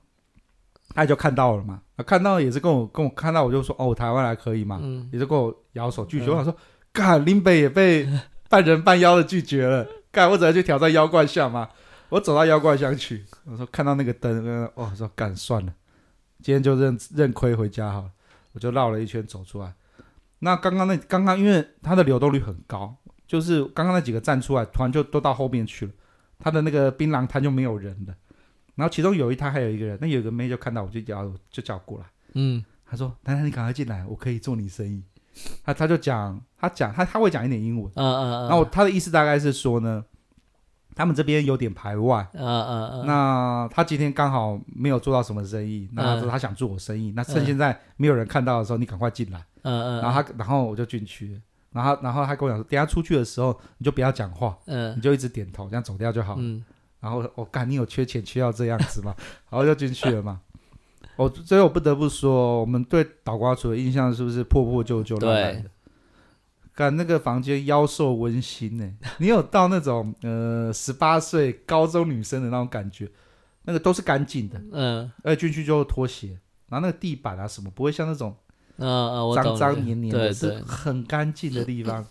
他就看到了嘛，看到也是跟我跟我看到我就说哦，台湾还可以嘛？嗯，也是跟我摇手拒绝。嗯、我想说，干林北也被 [LAUGHS] 半人半妖的拒绝了，干我只能去挑战妖怪像嘛？我走到妖怪像去，我说看到那个灯，哦，我说干算了，今天就认认亏回家好了。我就绕了一圈走出来。那刚刚那刚刚因为它的流动率很高，就是刚刚那几个站出来，突然就都到后面去了。他的那个槟榔摊就没有人了。然后其中有一摊还有一个人，那有个妹就看到我就叫就叫过来，嗯，他说：“丹丹你赶快进来，我可以做你生意。”他他就讲他讲他他会讲一点英文，嗯嗯嗯，然后他的意思大概是说呢。他们这边有点排外，嗯嗯嗯，那他今天刚好没有做到什么生意，那他说他想做我生意，那趁现在没有人看到的时候，你赶快进来，嗯嗯，然后他，然后我就进去，然后然后他跟我讲说，等下出去的时候你就不要讲话，嗯，你就一直点头，这样走掉就好，嗯，然后我干，你有缺钱缺到这样子吗？[LAUGHS] 然后就进去了嘛，我所以我不得不说，我们对倒瓜厨的印象是不是破破旧旧烂烂的？看那个房间妖兽温馨呢，你有到那种呃十八岁高中女生的那种感觉，那个都是干净的，嗯，而且进去就拖鞋，然后那个地板啊什么不会像那种，嗯嗯，脏脏黏黏的，是很干净的地方。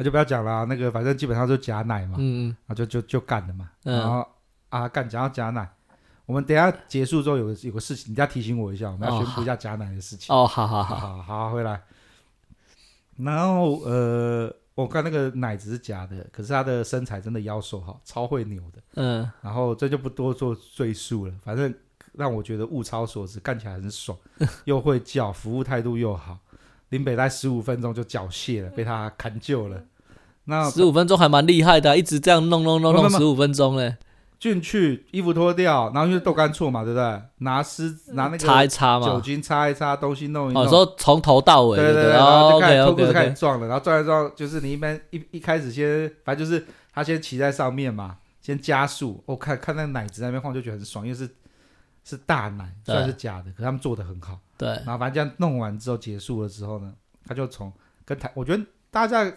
那就不要讲了，那个反正基本上就假奶嘛，嗯嗯，啊就就就干了嘛，嗯然后啊干讲到假奶，我们等下结束之后有个有个事情，你要提醒我一下，我们要宣布一下假奶的事情。哦，好好好好好，回来。然后呃，我看那个奶只是假的，可是他的身材真的腰瘦哈，超会扭的。嗯，然后这就不多做赘述了，反正让我觉得物超所值，干起来很爽，又会叫，服务态度又好。林北在十五分钟就缴械了，被他砍救了。那十五分钟还蛮厉害的，一直这样弄弄弄弄十五分钟嘞。进去，衣服脱掉，然后因为豆干醋嘛，对不对？拿湿拿那个擦一擦嘛，酒精擦一擦，东西弄一弄。哦，说从头到尾，对对对，然后就开始脱裤子开始撞了，然后撞一撞，就是你一般一一开始先，反正就是他先骑在上面嘛，先加速。我看看那个奶子在那边晃，就觉得很爽，因为是是大奶，虽然是假的，可他们做的很好。对。然后反正这样弄完之后结束了之后呢，他就从跟台，我觉得大家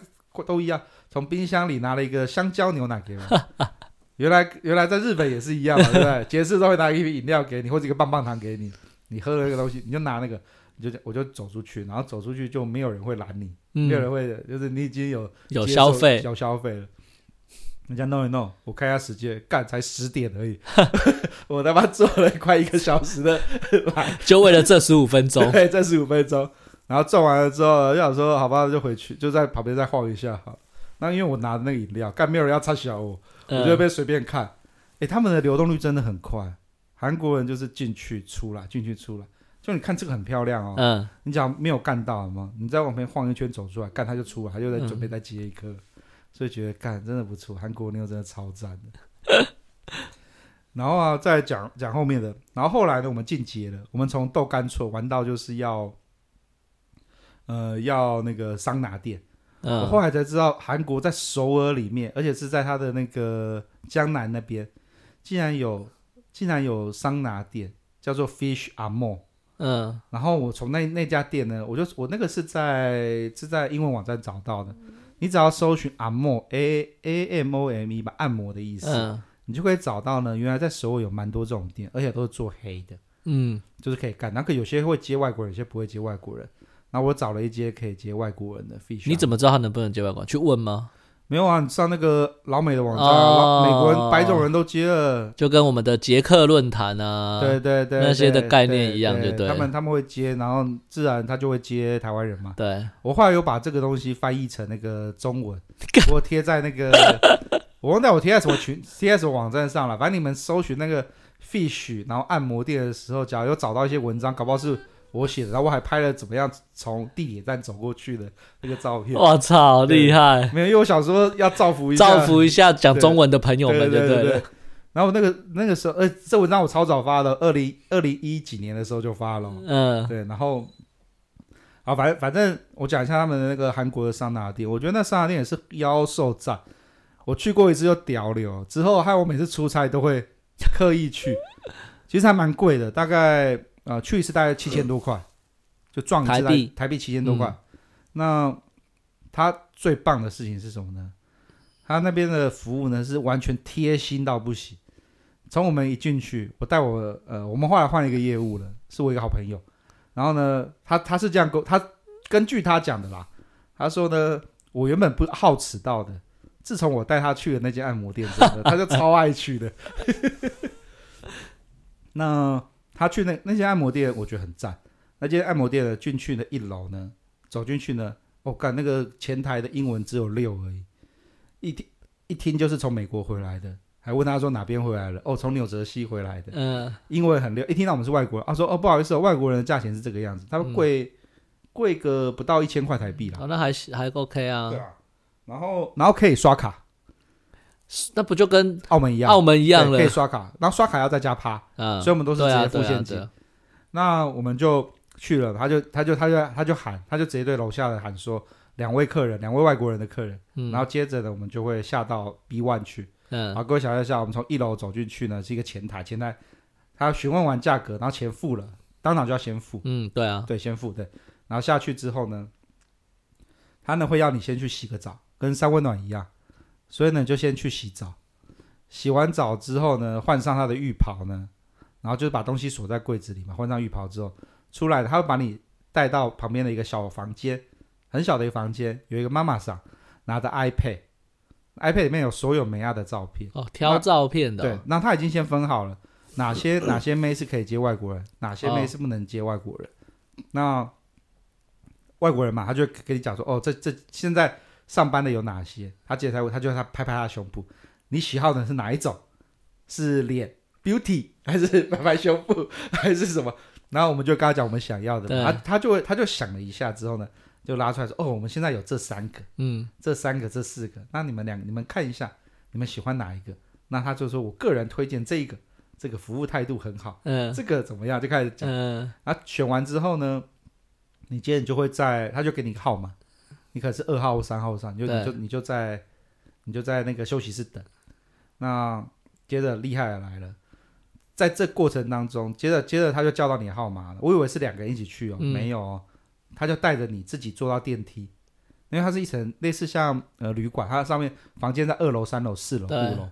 都一样，从冰箱里拿了一个香蕉牛奶给我。[LAUGHS] 原来原来在日本也是一样嘛，对不对？[LAUGHS] 结束都会拿一瓶饮料给你，或者一个棒棒糖给你，你喝了一个东西，你就拿那个，你就我就走出去，然后走出去就没有人会拦你，嗯、没有人会，就是你已经有有消费，有消费了。人家弄一弄，我看一下时间，干才十点而已，[LAUGHS] 我他妈做了快一个小时的，[LAUGHS] 就为了这十五分钟，[LAUGHS] 对，这十五分钟，然后做完了之后，就想说好吧，就回去，就在旁边再晃一下好。那因为我拿的那个饮料，干没有人要插小我。我就被随便看，哎、欸，他们的流动率真的很快。韩国人就是进去出来，进去出来，就你看这个很漂亮哦。嗯。你讲没有干到吗？你再往旁边晃一圈走出来，干他就出来，他就在准备再接一颗，嗯、所以觉得干真的不错。韩国妞真的超赞的。[LAUGHS] 然后啊，再讲讲后面的。然后后来呢，我们进阶了，我们从豆干厝玩到就是要，呃，要那个桑拿店。嗯、我后来才知道，韩国在首尔里面，而且是在他的那个江南那边，竟然有竟然有桑拿店，叫做 Fish Amo。嗯，然后我从那那家店呢，我就我那个是在是在英文网站找到的，嗯、你只要搜寻按摩 A A M O M E 吧，按摩的意思，嗯、你就可以找到呢。原来在首尔有蛮多这种店，而且都是做黑的，嗯，就是可以干。那个有些会接外国人，有些不会接外国人。那我找了一间可以接外国人的 fish，你怎么知道他能不能接外国人？去问吗？没有啊，你上那个老美的网站，哦、美国人、白种人都接了，就跟我们的捷克论坛啊，对对对，那些的概念一样，就对。他们他们会接，然后自然他就会接台湾人嘛。对，我后来有把这个东西翻译成那个中文，[LAUGHS] 我贴在那个，我忘掉我贴在什么群，贴在什么网站上了。反正你们搜寻那个 fish，然后按摩店的时候，假如有找到一些文章，搞不好是。我写的，然后我还拍了怎么样从地铁站走过去的那个照片。我操，厉害！没有，因为我想说要造福一下，造福一下讲中文的朋友们，对对对，对。然后那个那个时候，呃，这文章我超早发的，二零二零一几年的时候就发了。嗯，对。然后，啊，反正反正我讲一下他们的那个韩国的桑拿店，我觉得那桑拿店也是妖兽赞。我去过一次就屌了，之后害我每次出差都会 [LAUGHS] 刻意去，其实还蛮贵的，大概。啊、呃，去一次大概七千多块，就撞一次台币台币七千多块。嗯、那他最棒的事情是什么呢？他那边的服务呢是完全贴心到不行，从我们一进去，我带我呃，我们后来换了一个业务了，是我一个好朋友。然后呢，他他是这样跟，他根据他讲的啦，他说呢，我原本不好迟到的，自从我带他去了那间按摩店之后，他就超爱去的。[LAUGHS] 那他去那那些按摩店，我觉得很赞。那间按摩店的进去的一楼呢，走进去呢，我干那个前台的英文只有六而已，一听一听就是从美国回来的。还问他说哪边回来了？哦，从纽泽西回来的。嗯，英文很溜。一听到我们是外国人，他、啊、说：“哦，不好意思，外国人的价钱是这个样子，他们贵、嗯、贵个不到一千块台币啦。”哦，那还还 OK 啊。对啊。然后，然后可以刷卡，那不就跟澳门一样？澳门一样了，可以刷卡，然后刷卡要再加趴。嗯，所以我们都是直接付现金。啊啊啊、那我们就去了，他就他就他就他就喊，他就直接对楼下的喊说：“两位客人，两位外国人的客人。嗯”然后接着呢，我们就会下到 B one 去。嗯，好，各位想象一下，我们从一楼走进去呢，是一个前台，前台他询问完价格，然后钱付了，当场就要先付。嗯，对啊，对，先付，对。然后下去之后呢，他呢会要你先去洗个澡，跟三温暖一样，所以呢就先去洗澡。洗完澡之后呢，换上他的浴袍呢，然后就把东西锁在柜子里嘛。换上浴袍之后出来，他会把你带到旁边的一个小房间，很小的一个房间，有一个妈妈桑拿着 iPad。iPad 里面有所有美亚的照片哦，挑照片的、哦。对，那他已经先分好了，哪些 [COUGHS] 哪些妹是可以接外国人，哪些妹是不能接外国人。哦、那外国人嘛，他就跟你讲说，哦，这这现在上班的有哪些？他接台，他就他拍拍他的胸部，你喜好的是哪一种？是脸？beauty 还是拍拍胸部？[LAUGHS] 还是什么？然后我们就跟他讲我们想要的，他他就会他就想了一下之后呢。就拉出来说，哦，我们现在有这三个，嗯，这三个，这四个，那你们两，你们看一下，你们喜欢哪一个？那他就说，我个人推荐这一个，这个服务态度很好，嗯，这个怎么样？就开始讲，嗯，啊，选完之后呢，你接着你就会在，他就给你一个号码，你可能是二号或三号上，你就你就你就在，你就在那个休息室等。那接着厉害的来了，在这过程当中，接着接着他就叫到你的号码了，我以为是两个人一起去哦，嗯、没有哦。他就带着你自己坐到电梯，因为它是一层类似像呃旅馆，它上面房间在二楼、三楼、四楼、五楼，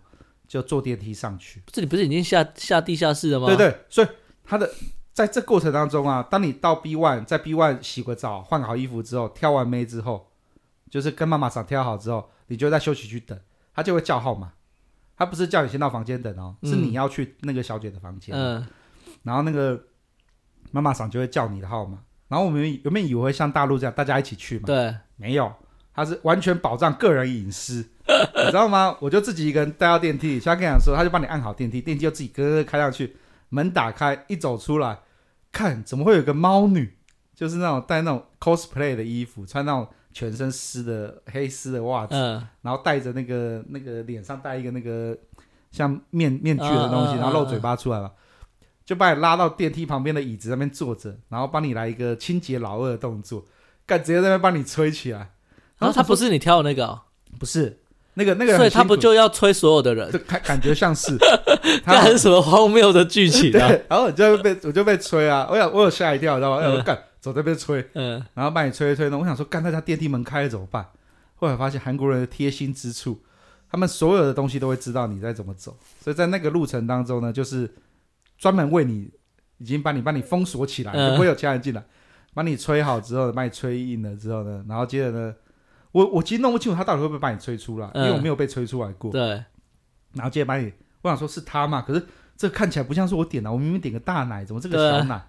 就坐电梯上去。这里不是已经下下地下室了吗？对对，所以他的在这过程当中啊，当你到 B one，在 B one 洗个澡、换好衣服之后，挑完妹之后，就是跟妈妈桑挑好之后，你就在休息区等，他就会叫号码。他不是叫你先到房间等哦，嗯、是你要去那个小姐的房间。嗯，然后那个妈妈桑就会叫你的号码。然后我们有没有以为像大陆这样大家一起去嘛？对，没有，他是完全保障个人隐私，[LAUGHS] 你知道吗？我就自己一个人带到电梯里，像跟你讲说，他就帮你按好电梯，电梯就自己咯咯开上去，门打开，一走出来，看怎么会有个猫女，就是那种带那种 cosplay 的衣服，穿那种全身湿的黑丝的袜子，嗯、然后戴着那个那个脸上戴一个那个像面面具的东西，嗯、然后露嘴巴出来了。就把你拉到电梯旁边的椅子那边坐着，然后帮你来一个清洁老二的动作，干直接在那边帮你吹起来。然后，他不是你挑的那个、哦，不是那个那个，所以他不就要吹所有的人？就感感觉像是，[LAUGHS] 他是什么荒谬的剧情啊？然后我就被我就被吹啊！我有我有吓一跳，知道吗？我干走这边吹，嗯，然后把你吹一吹呢。我想说，干那家电梯门开了怎么办？后来发现韩国人的贴心之处，他们所有的东西都会知道你在怎么走，所以在那个路程当中呢，就是。专门为你，已经把你把你封锁起来，就不会有其他人进来。把你吹好之后，把你吹硬了之后呢，然后接着呢，我我其实弄不清楚他到底会不会把你吹出来，因为我没有被吹出来过。对。然后接着把你，我想说是他嘛，可是这看起来不像是我点的，我明明点个大奶，怎么这个小奶？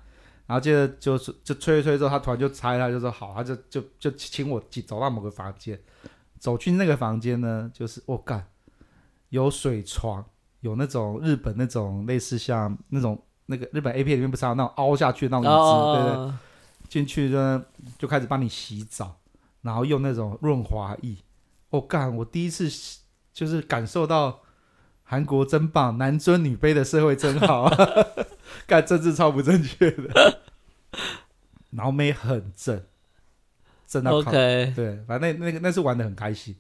然后接着就是就吹一吹之后，他突然就猜他，就说好，他就就就请我走到某个房间，走进那个房间呢，就是我干，有水床。有那种日本那种类似像那种那个日本 A 片里面不是有那种凹下去的那种椅子，oh. 对对，进去就就开始帮你洗澡，然后用那种润滑液。我、oh, 干，我第一次就是感受到韩国真棒，男尊女卑的社会真好啊！[LAUGHS] 干政治超不正确的，然后妹很正，正到靠，Okay. 对，反正那那个那是玩的很开心。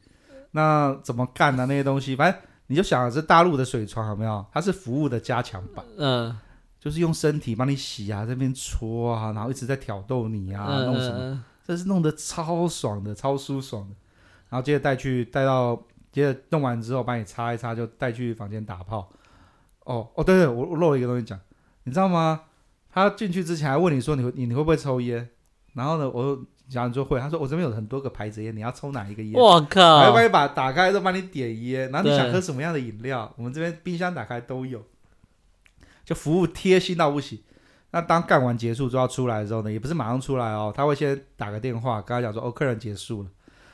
那怎么干呢？那些东西，反正。你就想是大陆的水床有没有？它是服务的加强版，嗯，就是用身体帮你洗啊，这边搓啊，然后一直在挑逗你啊，嗯、弄什么？嗯、这是弄得超爽的，超舒爽的。然后接着带去带到，接着弄完之后帮你擦一擦，就带去房间打炮。哦哦，对对，我我漏了一个东西讲，你知道吗？他进去之前还问你说你你你会不会抽烟？然后呢，我讲你说会，他说我这边有很多个牌子烟，你要抽哪一个烟？我靠！还帮你把打开都帮你点烟，然后你想喝什么样的饮料，我们这边冰箱打开都有，就服务贴心到不行。那当干完结束之后要出来的时候呢，也不是马上出来哦，他会先打个电话跟他讲说哦，客人结束了。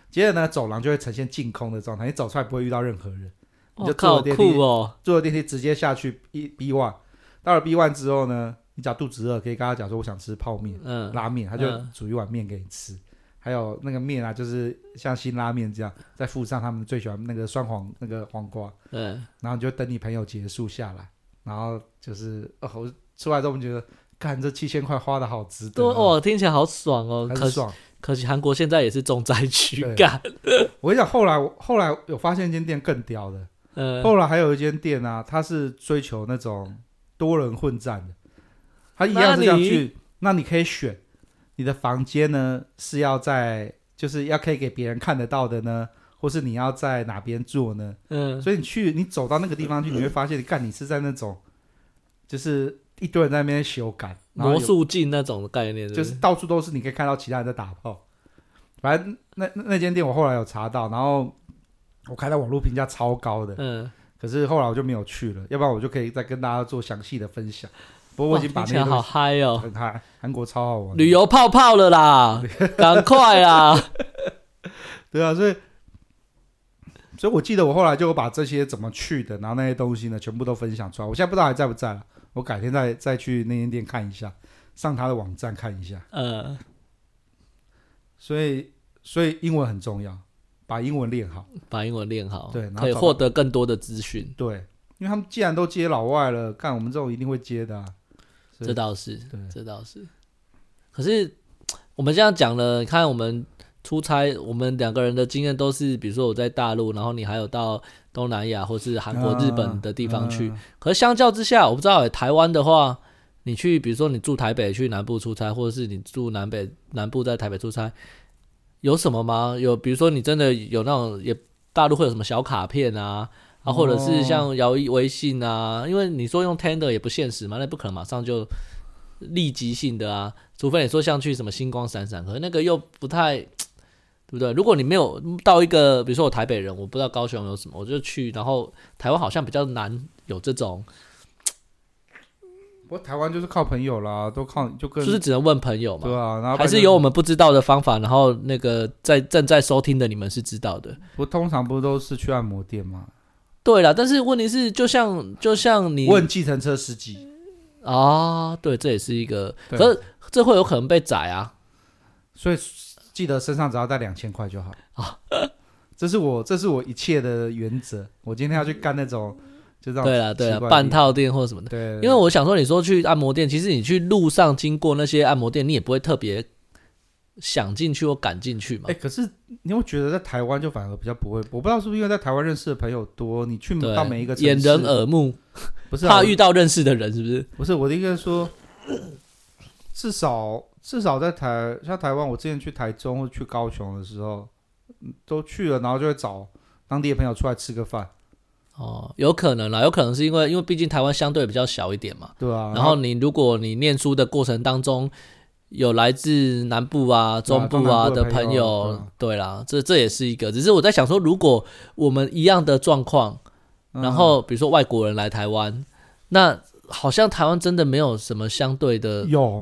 接着呢，走廊就会呈现净空的状态，你走出来不会遇到任何人，你就坐了电梯，哦、坐了电梯直接下去 B B one，到了 B one 之后呢，你只要肚子饿可以跟他讲说我想吃泡面、嗯、拉面，他就煮一碗面给你吃。嗯、还有那个面啊，就是像辛拉面这样，再附上他们最喜欢那个酸黄那个黄瓜，嗯，然后你就等你朋友结束下来，然后就是哦，出来之后我们觉得。看这七千块花的好值得，哦，听起来好爽哦，很爽。可惜韩国现在也是重灾区，干。[LAUGHS] 我跟你讲，后来后来有发现一间店更屌的，呃，后来还有一间店啊，它是追求那种多人混战的，它一样是这样去，那你可以选你的房间呢是要在，就是要可以给别人看得到的呢，或是你要在哪边坐呢？嗯，所以你去，你走到那个地方去，你会发现，你干，你是在那种，就是。一堆人在那边修改魔术镜那种的概念是是，就是到处都是，你可以看到其他人在打炮。反正那那间店我后来有查到，然后我看到网络评价超高的，嗯，可是后来我就没有去了，要不然我就可以再跟大家做详细的分享。不过我已经把那个好嗨哦，很嗨，韩国超好玩，旅游泡泡了啦，[LAUGHS] 赶快啦！[LAUGHS] 对啊，所以所以我记得我后来就把这些怎么去的，然后那些东西呢，全部都分享出来。我现在不知道还在不在了。我改天再再去那间店看一下，上他的网站看一下。呃，所以所以英文很重要，把英文练好，把英文练好，对，可以获得更多的资讯。对，因为他们既然都接老外了，看我们这种一定会接的啊。这倒是，对，这倒是。可是我们这样讲了，你看我们出差，我们两个人的经验都是，比如说我在大陆，然后你还有到。东南亚或是韩国、日本的地方去，嗯、可是相较之下，我不知道、欸、台湾的话，你去，比如说你住台北去南部出差，或者是你住南北南部在台北出差，有什么吗？有，比如说你真的有那种，也大陆会有什么小卡片啊，啊，或者是像摇一微信啊，因为你说用 Tender 也不现实嘛，那不可能马上就立即性的啊，除非你说像去什么星光闪闪，可是那个又不太。对不对？如果你没有到一个，比如说我台北人，我不知道高雄有什么，我就去。然后台湾好像比较难有这种。不过台湾就是靠朋友啦，都靠就跟就是只能问朋友嘛。对啊，然后还是有我们不知道的方法。然后那个在正在收听的你们是知道的。不通常不都是去按摩店吗？对啦，但是问题是，就像就像你问计程车司机啊，对，这也是一个，可是这会有可能被宰啊，所以。记得身上只要带两千块就好啊！这是我这是我一切的原则。我今天要去干那种，就这样。对了对了，半套店或什么的。对，因为我想说，你说去按摩店，其实你去路上经过那些按摩店，你也不会特别想进去或敢进去嘛。哎，可是你会觉得在台湾就反而比较不会，我不知道是不是因为在台湾认识的朋友多，你去到每一个掩人耳目，不是怕遇到认识的人，是不是？不是我的意思是说，至少。至少在台像台湾，我之前去台中或去高雄的时候，都去了，然后就会找当地的朋友出来吃个饭。哦，有可能啦，有可能是因为因为毕竟台湾相对比较小一点嘛。对啊。然后你如果你念书的过程当中有来自南部啊、中部啊的朋友，对啦，这这也是一个。只是我在想说，如果我们一样的状况，然后比如说外国人来台湾，那好像台湾真的没有什么相对的有。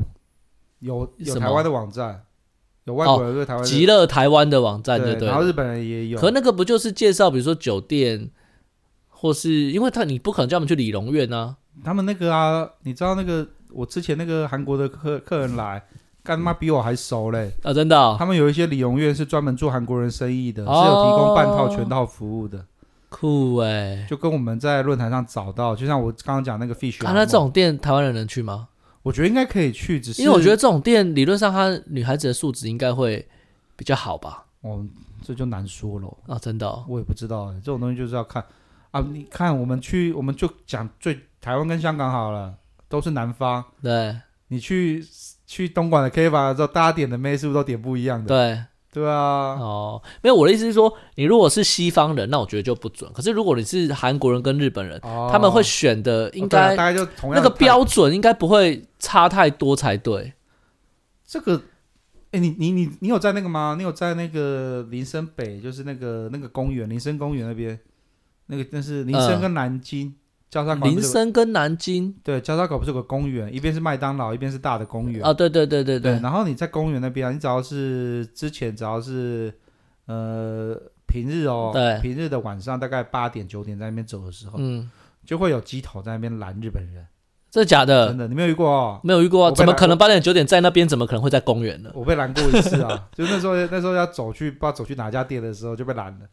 有有台湾的网站，有外国人对台湾极乐台湾的网站，对对。然后日本人也有，可那个不就是介绍，比如说酒店，或是因为他你不可能叫他们去理容院啊。他们那个啊，你知道那个我之前那个韩国的客客人来，干妈比我还熟嘞啊！真的，他们有一些理容院是专门做韩国人生意的，是有提供半套全套服务的，酷哎！就跟我们在论坛上找到，就像我刚刚讲那个 fish，啊，那这种店台湾人能去吗？我觉得应该可以去，只是因为我觉得这种店理论上，它女孩子的素质应该会比较好吧？哦，这就难说了啊！真的、哦，我也不知道，这种东西就是要看啊！你看，我们去，我们就讲最台湾跟香港好了，都是南方。对，你去去东莞的 K 吧的时候，大家点的妹是不是都点不一样的？对，对啊，哦，没有，我的意思是说，你如果是西方人，那我觉得就不准。可是如果你是韩国人跟日本人，哦、他们会选的应该、哦、大概就同样那个标准应该不会差太多才对。这个，哎，你你你你有在那个吗？你有在那个林森北，就是那个那个公园，林森公园那边，那个那是林森跟南京。嗯交叉口、这个、林森跟南京对，交叉口不是有个公园，一边是麦当劳，一边是大的公园啊、哦。对对对对对。对然后你在公园那边啊，你只要是之前只要是呃平日哦，对，平日的晚上大概八点九点在那边走的时候，嗯，就会有鸡头在那边拦日本人。这假的？真的，你没有遇过哦？没有遇过，怎么可能八点九点在那边？怎么可能会在公园呢？我被拦过一次啊，[LAUGHS] 就那时候那时候要走去不知道走去哪家店的时候就被拦了。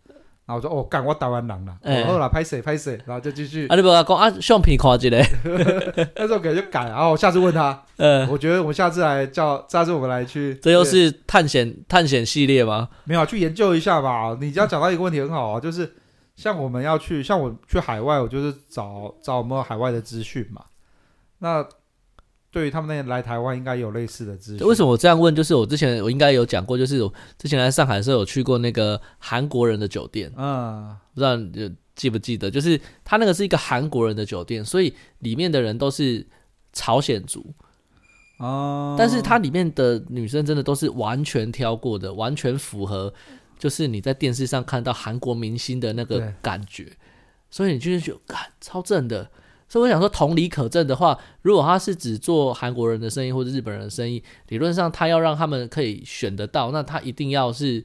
然后我说哦，干我台湾人了，然后啦，拍谁拍谁，然后就继续。啊，你不要讲啊，相片看一下。[LAUGHS] 那时候给就改，然后我下次问他，呃，我觉得我下次来叫，下次我们来去。这又是探险探险系列吗？没有，去研究一下吧。你只要讲到一个问题很好啊，就是像我们要去，像我去海外，我就是找找有没有海外的资讯嘛。那。对于他们那些来台湾，应该有类似的资讯。为什么我这样问？就是我之前我应该有讲过，就是我之前来上海的时候有去过那个韩国人的酒店，嗯，不知道你记不记得？就是他那个是一个韩国人的酒店，所以里面的人都是朝鲜族哦。但是它里面的女生真的都是完全挑过的，完全符合，就是你在电视上看到韩国明星的那个感觉，所以你就是觉得，干，超正的。所以我想说，同理可证的话，如果他是只做韩国人的生意或者日本人的生意，理论上他要让他们可以选得到，那他一定要是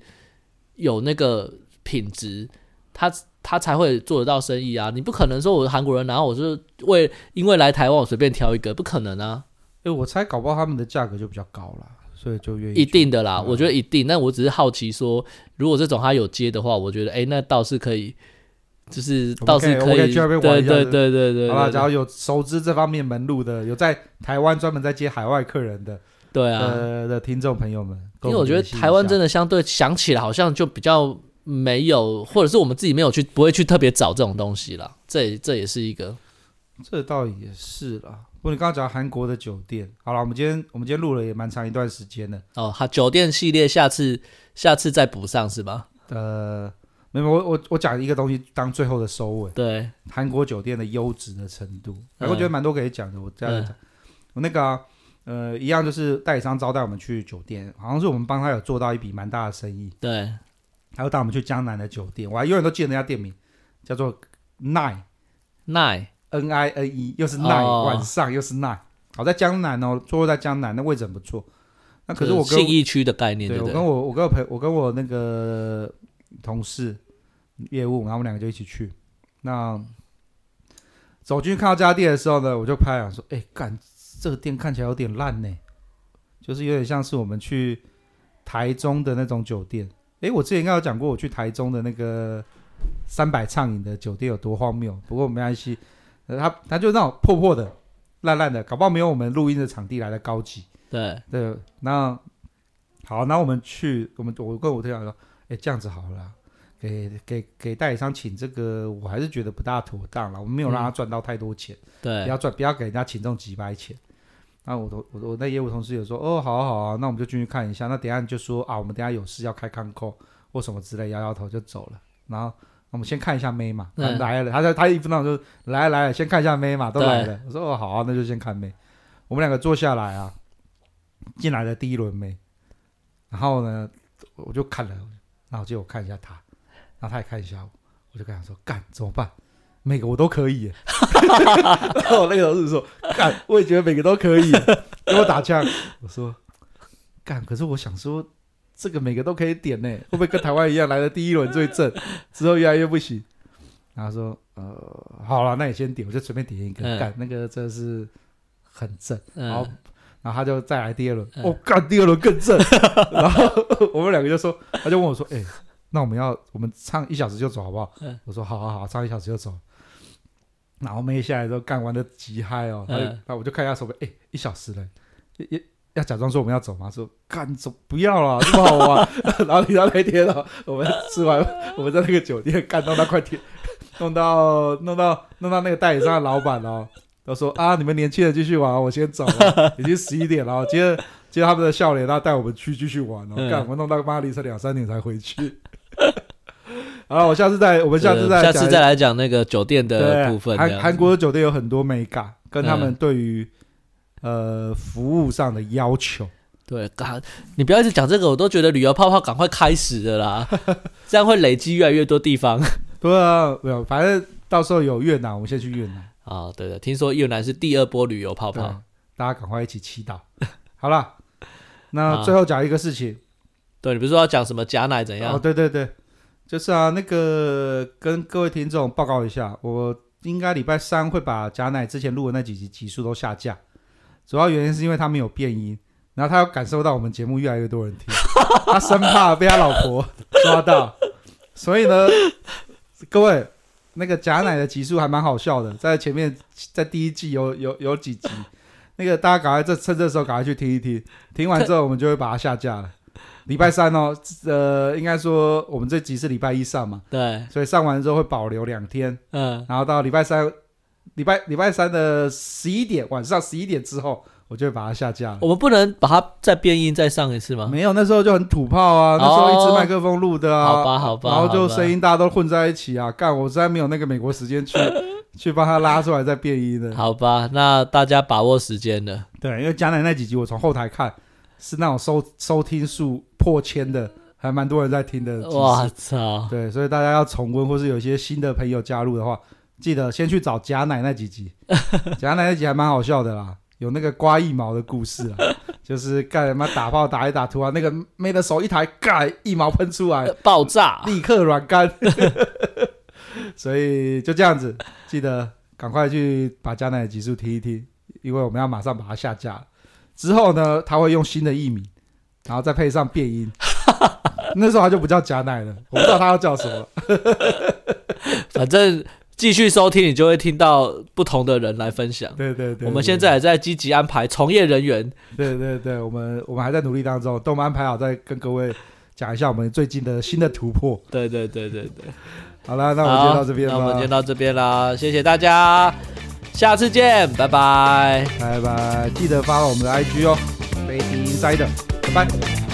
有那个品质，他他才会做得到生意啊！你不可能说我是韩国人，然后我是为因为来台湾我随便挑一个，不可能啊！哎，我猜搞不好他们的价格就比较高了，所以就愿意。一定的啦，我觉得一定。那我只是好奇说，如果这种他有接的话，我觉得哎，那倒是可以。就是倒是可以。对对对对对。好了，只要有熟知这方面门路的，有在台湾专门在接海外客人的，对啊的，的听众朋友们，因为我觉得台湾真的相对想起来好像就比较没有，或者是我们自己没有去，不会去特别找这种东西了。这这也是一个，这倒也是啦。不过你刚刚讲韩国的酒店，好了，我们今天我们今天录了也蛮长一段时间的哦。好，酒店系列下次下次再补上是吧？呃。没有，我我我讲一个东西当最后的收尾。对，韩国酒店的优质的程度，我觉得蛮多可以讲的。我这样讲，我那个、啊、呃一样就是代理商招待我们去酒店，好像是我们帮他有做到一笔蛮大的生意。对，他又带我们去江南的酒店，我还永远都记得那家店名，叫做 Nine N I N E，又是 Nine、哦、晚上又是 Nine，好在江南哦，坐落在江南，那位置很不错。那可是我跟信义区的概念，对，对，对，我跟我我跟我朋我跟我那个。同事业务，然后我们两个就一起去。那走进去看到这家店的时候呢，我就拍了说：“哎，干，这个店看起来有点烂呢，就是有点像是我们去台中的那种酒店。哎，我之前应该有讲过，我去台中的那个三百畅饮的酒店有多荒谬。不过没关系，他他就那种破破的、烂烂的，搞不好没有我们录音的场地来的高级。对对，那好，那我们去，我们我跟我对象说。”哎，这样子好了，给给给代理商请这个，我还是觉得不大妥当了。我们没有让他赚到太多钱，嗯、对，不要赚，不要给人家请这种几百钱。那我我我那业务同事也说，哦，好啊好啊，那我们就进去看一下。那等下就说啊，我们等下有事要开看扣或什么之类，摇摇头就走了。然后我们先看一下妹嘛，他来了，他他他一分钟就来来了，先看一下妹嘛，都来了。我说哦好啊，那就先看妹。我们两个坐下来啊，进来的第一轮妹，然后呢，我就看了。然后就我看一下他，然后他也看一下我，我就跟他说：“干怎么办？每个我都可以。[LAUGHS] ”然后我那个同事说：“干，我也觉得每个都可以。”给我打枪。我说：“干，可是我想说，这个每个都可以点呢，会不会跟台湾一样来的第一轮最正，之后越来越不行？”然后说：“呃，好了，那你先点，我就随便点一个。干、嗯、那个真的是很正。嗯”然后。然后他就再来第二轮，我、嗯、干、哦、第二轮更正。[LAUGHS] 然后我们两个就说，他就问我说：“哎、欸，那我们要我们唱一小时就走好不好？”嗯、我说：“好好好，唱一小时就走。”然后妹下来之后干完的极嗨哦，然后、嗯、我就看一下手表，哎、欸，一小时了，要要假装说我们要走吗？说干走不要了，这么好玩。[LAUGHS] 然后你知道那天哦，我们吃完，[LAUGHS] 我们在那个酒店干到那块天，弄到弄到弄到那个代理商的老板哦。都说啊，你们年轻人继续玩，我先走了，[LAUGHS] 已经十一点了。接着接着他们的笑脸，然后带我们去继续玩哦。干、嗯，我弄到妈凌晨两三点才回去。好了，我下次再，我们下次再下次再来讲那个酒店的部分。韩韩国的酒店有很多美感，跟他们对于、嗯、呃服务上的要求。对，刚你不要一直讲这个，我都觉得旅游泡泡赶快开始的啦，[LAUGHS] 这样会累积越来越多地方。对啊，没有，反正到时候有越南，我们先去越南。啊、哦，对的，听说越南是第二波旅游泡泡，大家赶快一起祈祷。[LAUGHS] 好了，那最后讲一个事情，对，你不是说要讲什么假奶怎样？哦，对对对，就是啊，那个跟各位听众报告一下，我应该礼拜三会把假奶之前录的那几集集数都下架，主要原因是因为他没有变音。然后他要感受到我们节目越来越多人听，[LAUGHS] 他生怕被他老婆抓到，所以呢，各位那个假奶的集数还蛮好笑的，在前面在第一季有有有几集，[LAUGHS] 那个大家赶快这趁这时候赶快去听一听，听完之后我们就会把它下架了。礼拜三哦，呃，应该说我们这集是礼拜一上嘛，对，所以上完之后会保留两天，嗯，然后到礼拜三，礼拜礼拜三的十一点晚上十一点之后。我就会把它下架了。我们不能把它再变音再上一次吗？没有，那时候就很土炮啊，那时候一支麦克风录的啊。好吧，好吧。然后就声音大家都混在一起啊，干，我实在没有那个美国时间去 [LAUGHS] 去帮他拉出来再变音的。好吧，那大家把握时间了。对，因为假奶那几集我从后台看，是那种收收听数破千的，还蛮多人在听的。哇操！对，所以大家要重温，或是有一些新的朋友加入的话，记得先去找贾奶那几集。[LAUGHS] 贾奶那集还蛮好笑的啦。有那个刮一毛的故事啊，[LAUGHS] 就是干什么打炮打一打，突然那个妹的手一抬，盖腋毛喷出来，爆炸，立刻软干。[LAUGHS] 所以就这样子，记得赶快去把加奶的集数听一听，因为我们要马上把它下架。之后呢，他会用新的艺名，然后再配上变音，[LAUGHS] 那时候他就不叫假奶了，我不知道他要叫什么。反正。继续收听，你就会听到不同的人来分享。对对对，对，我们现在也在积极安排从业人员。对对对，我们我们还在努力当中，等我们安排好再跟各位讲一下我们最近的新的突破。对对对对对，好了，那我们就到这边，那我们就到这边啦，谢谢大家，下次见，拜拜，拜拜，记得发到我们的 IG 哦，飞碟 Insider，拜拜。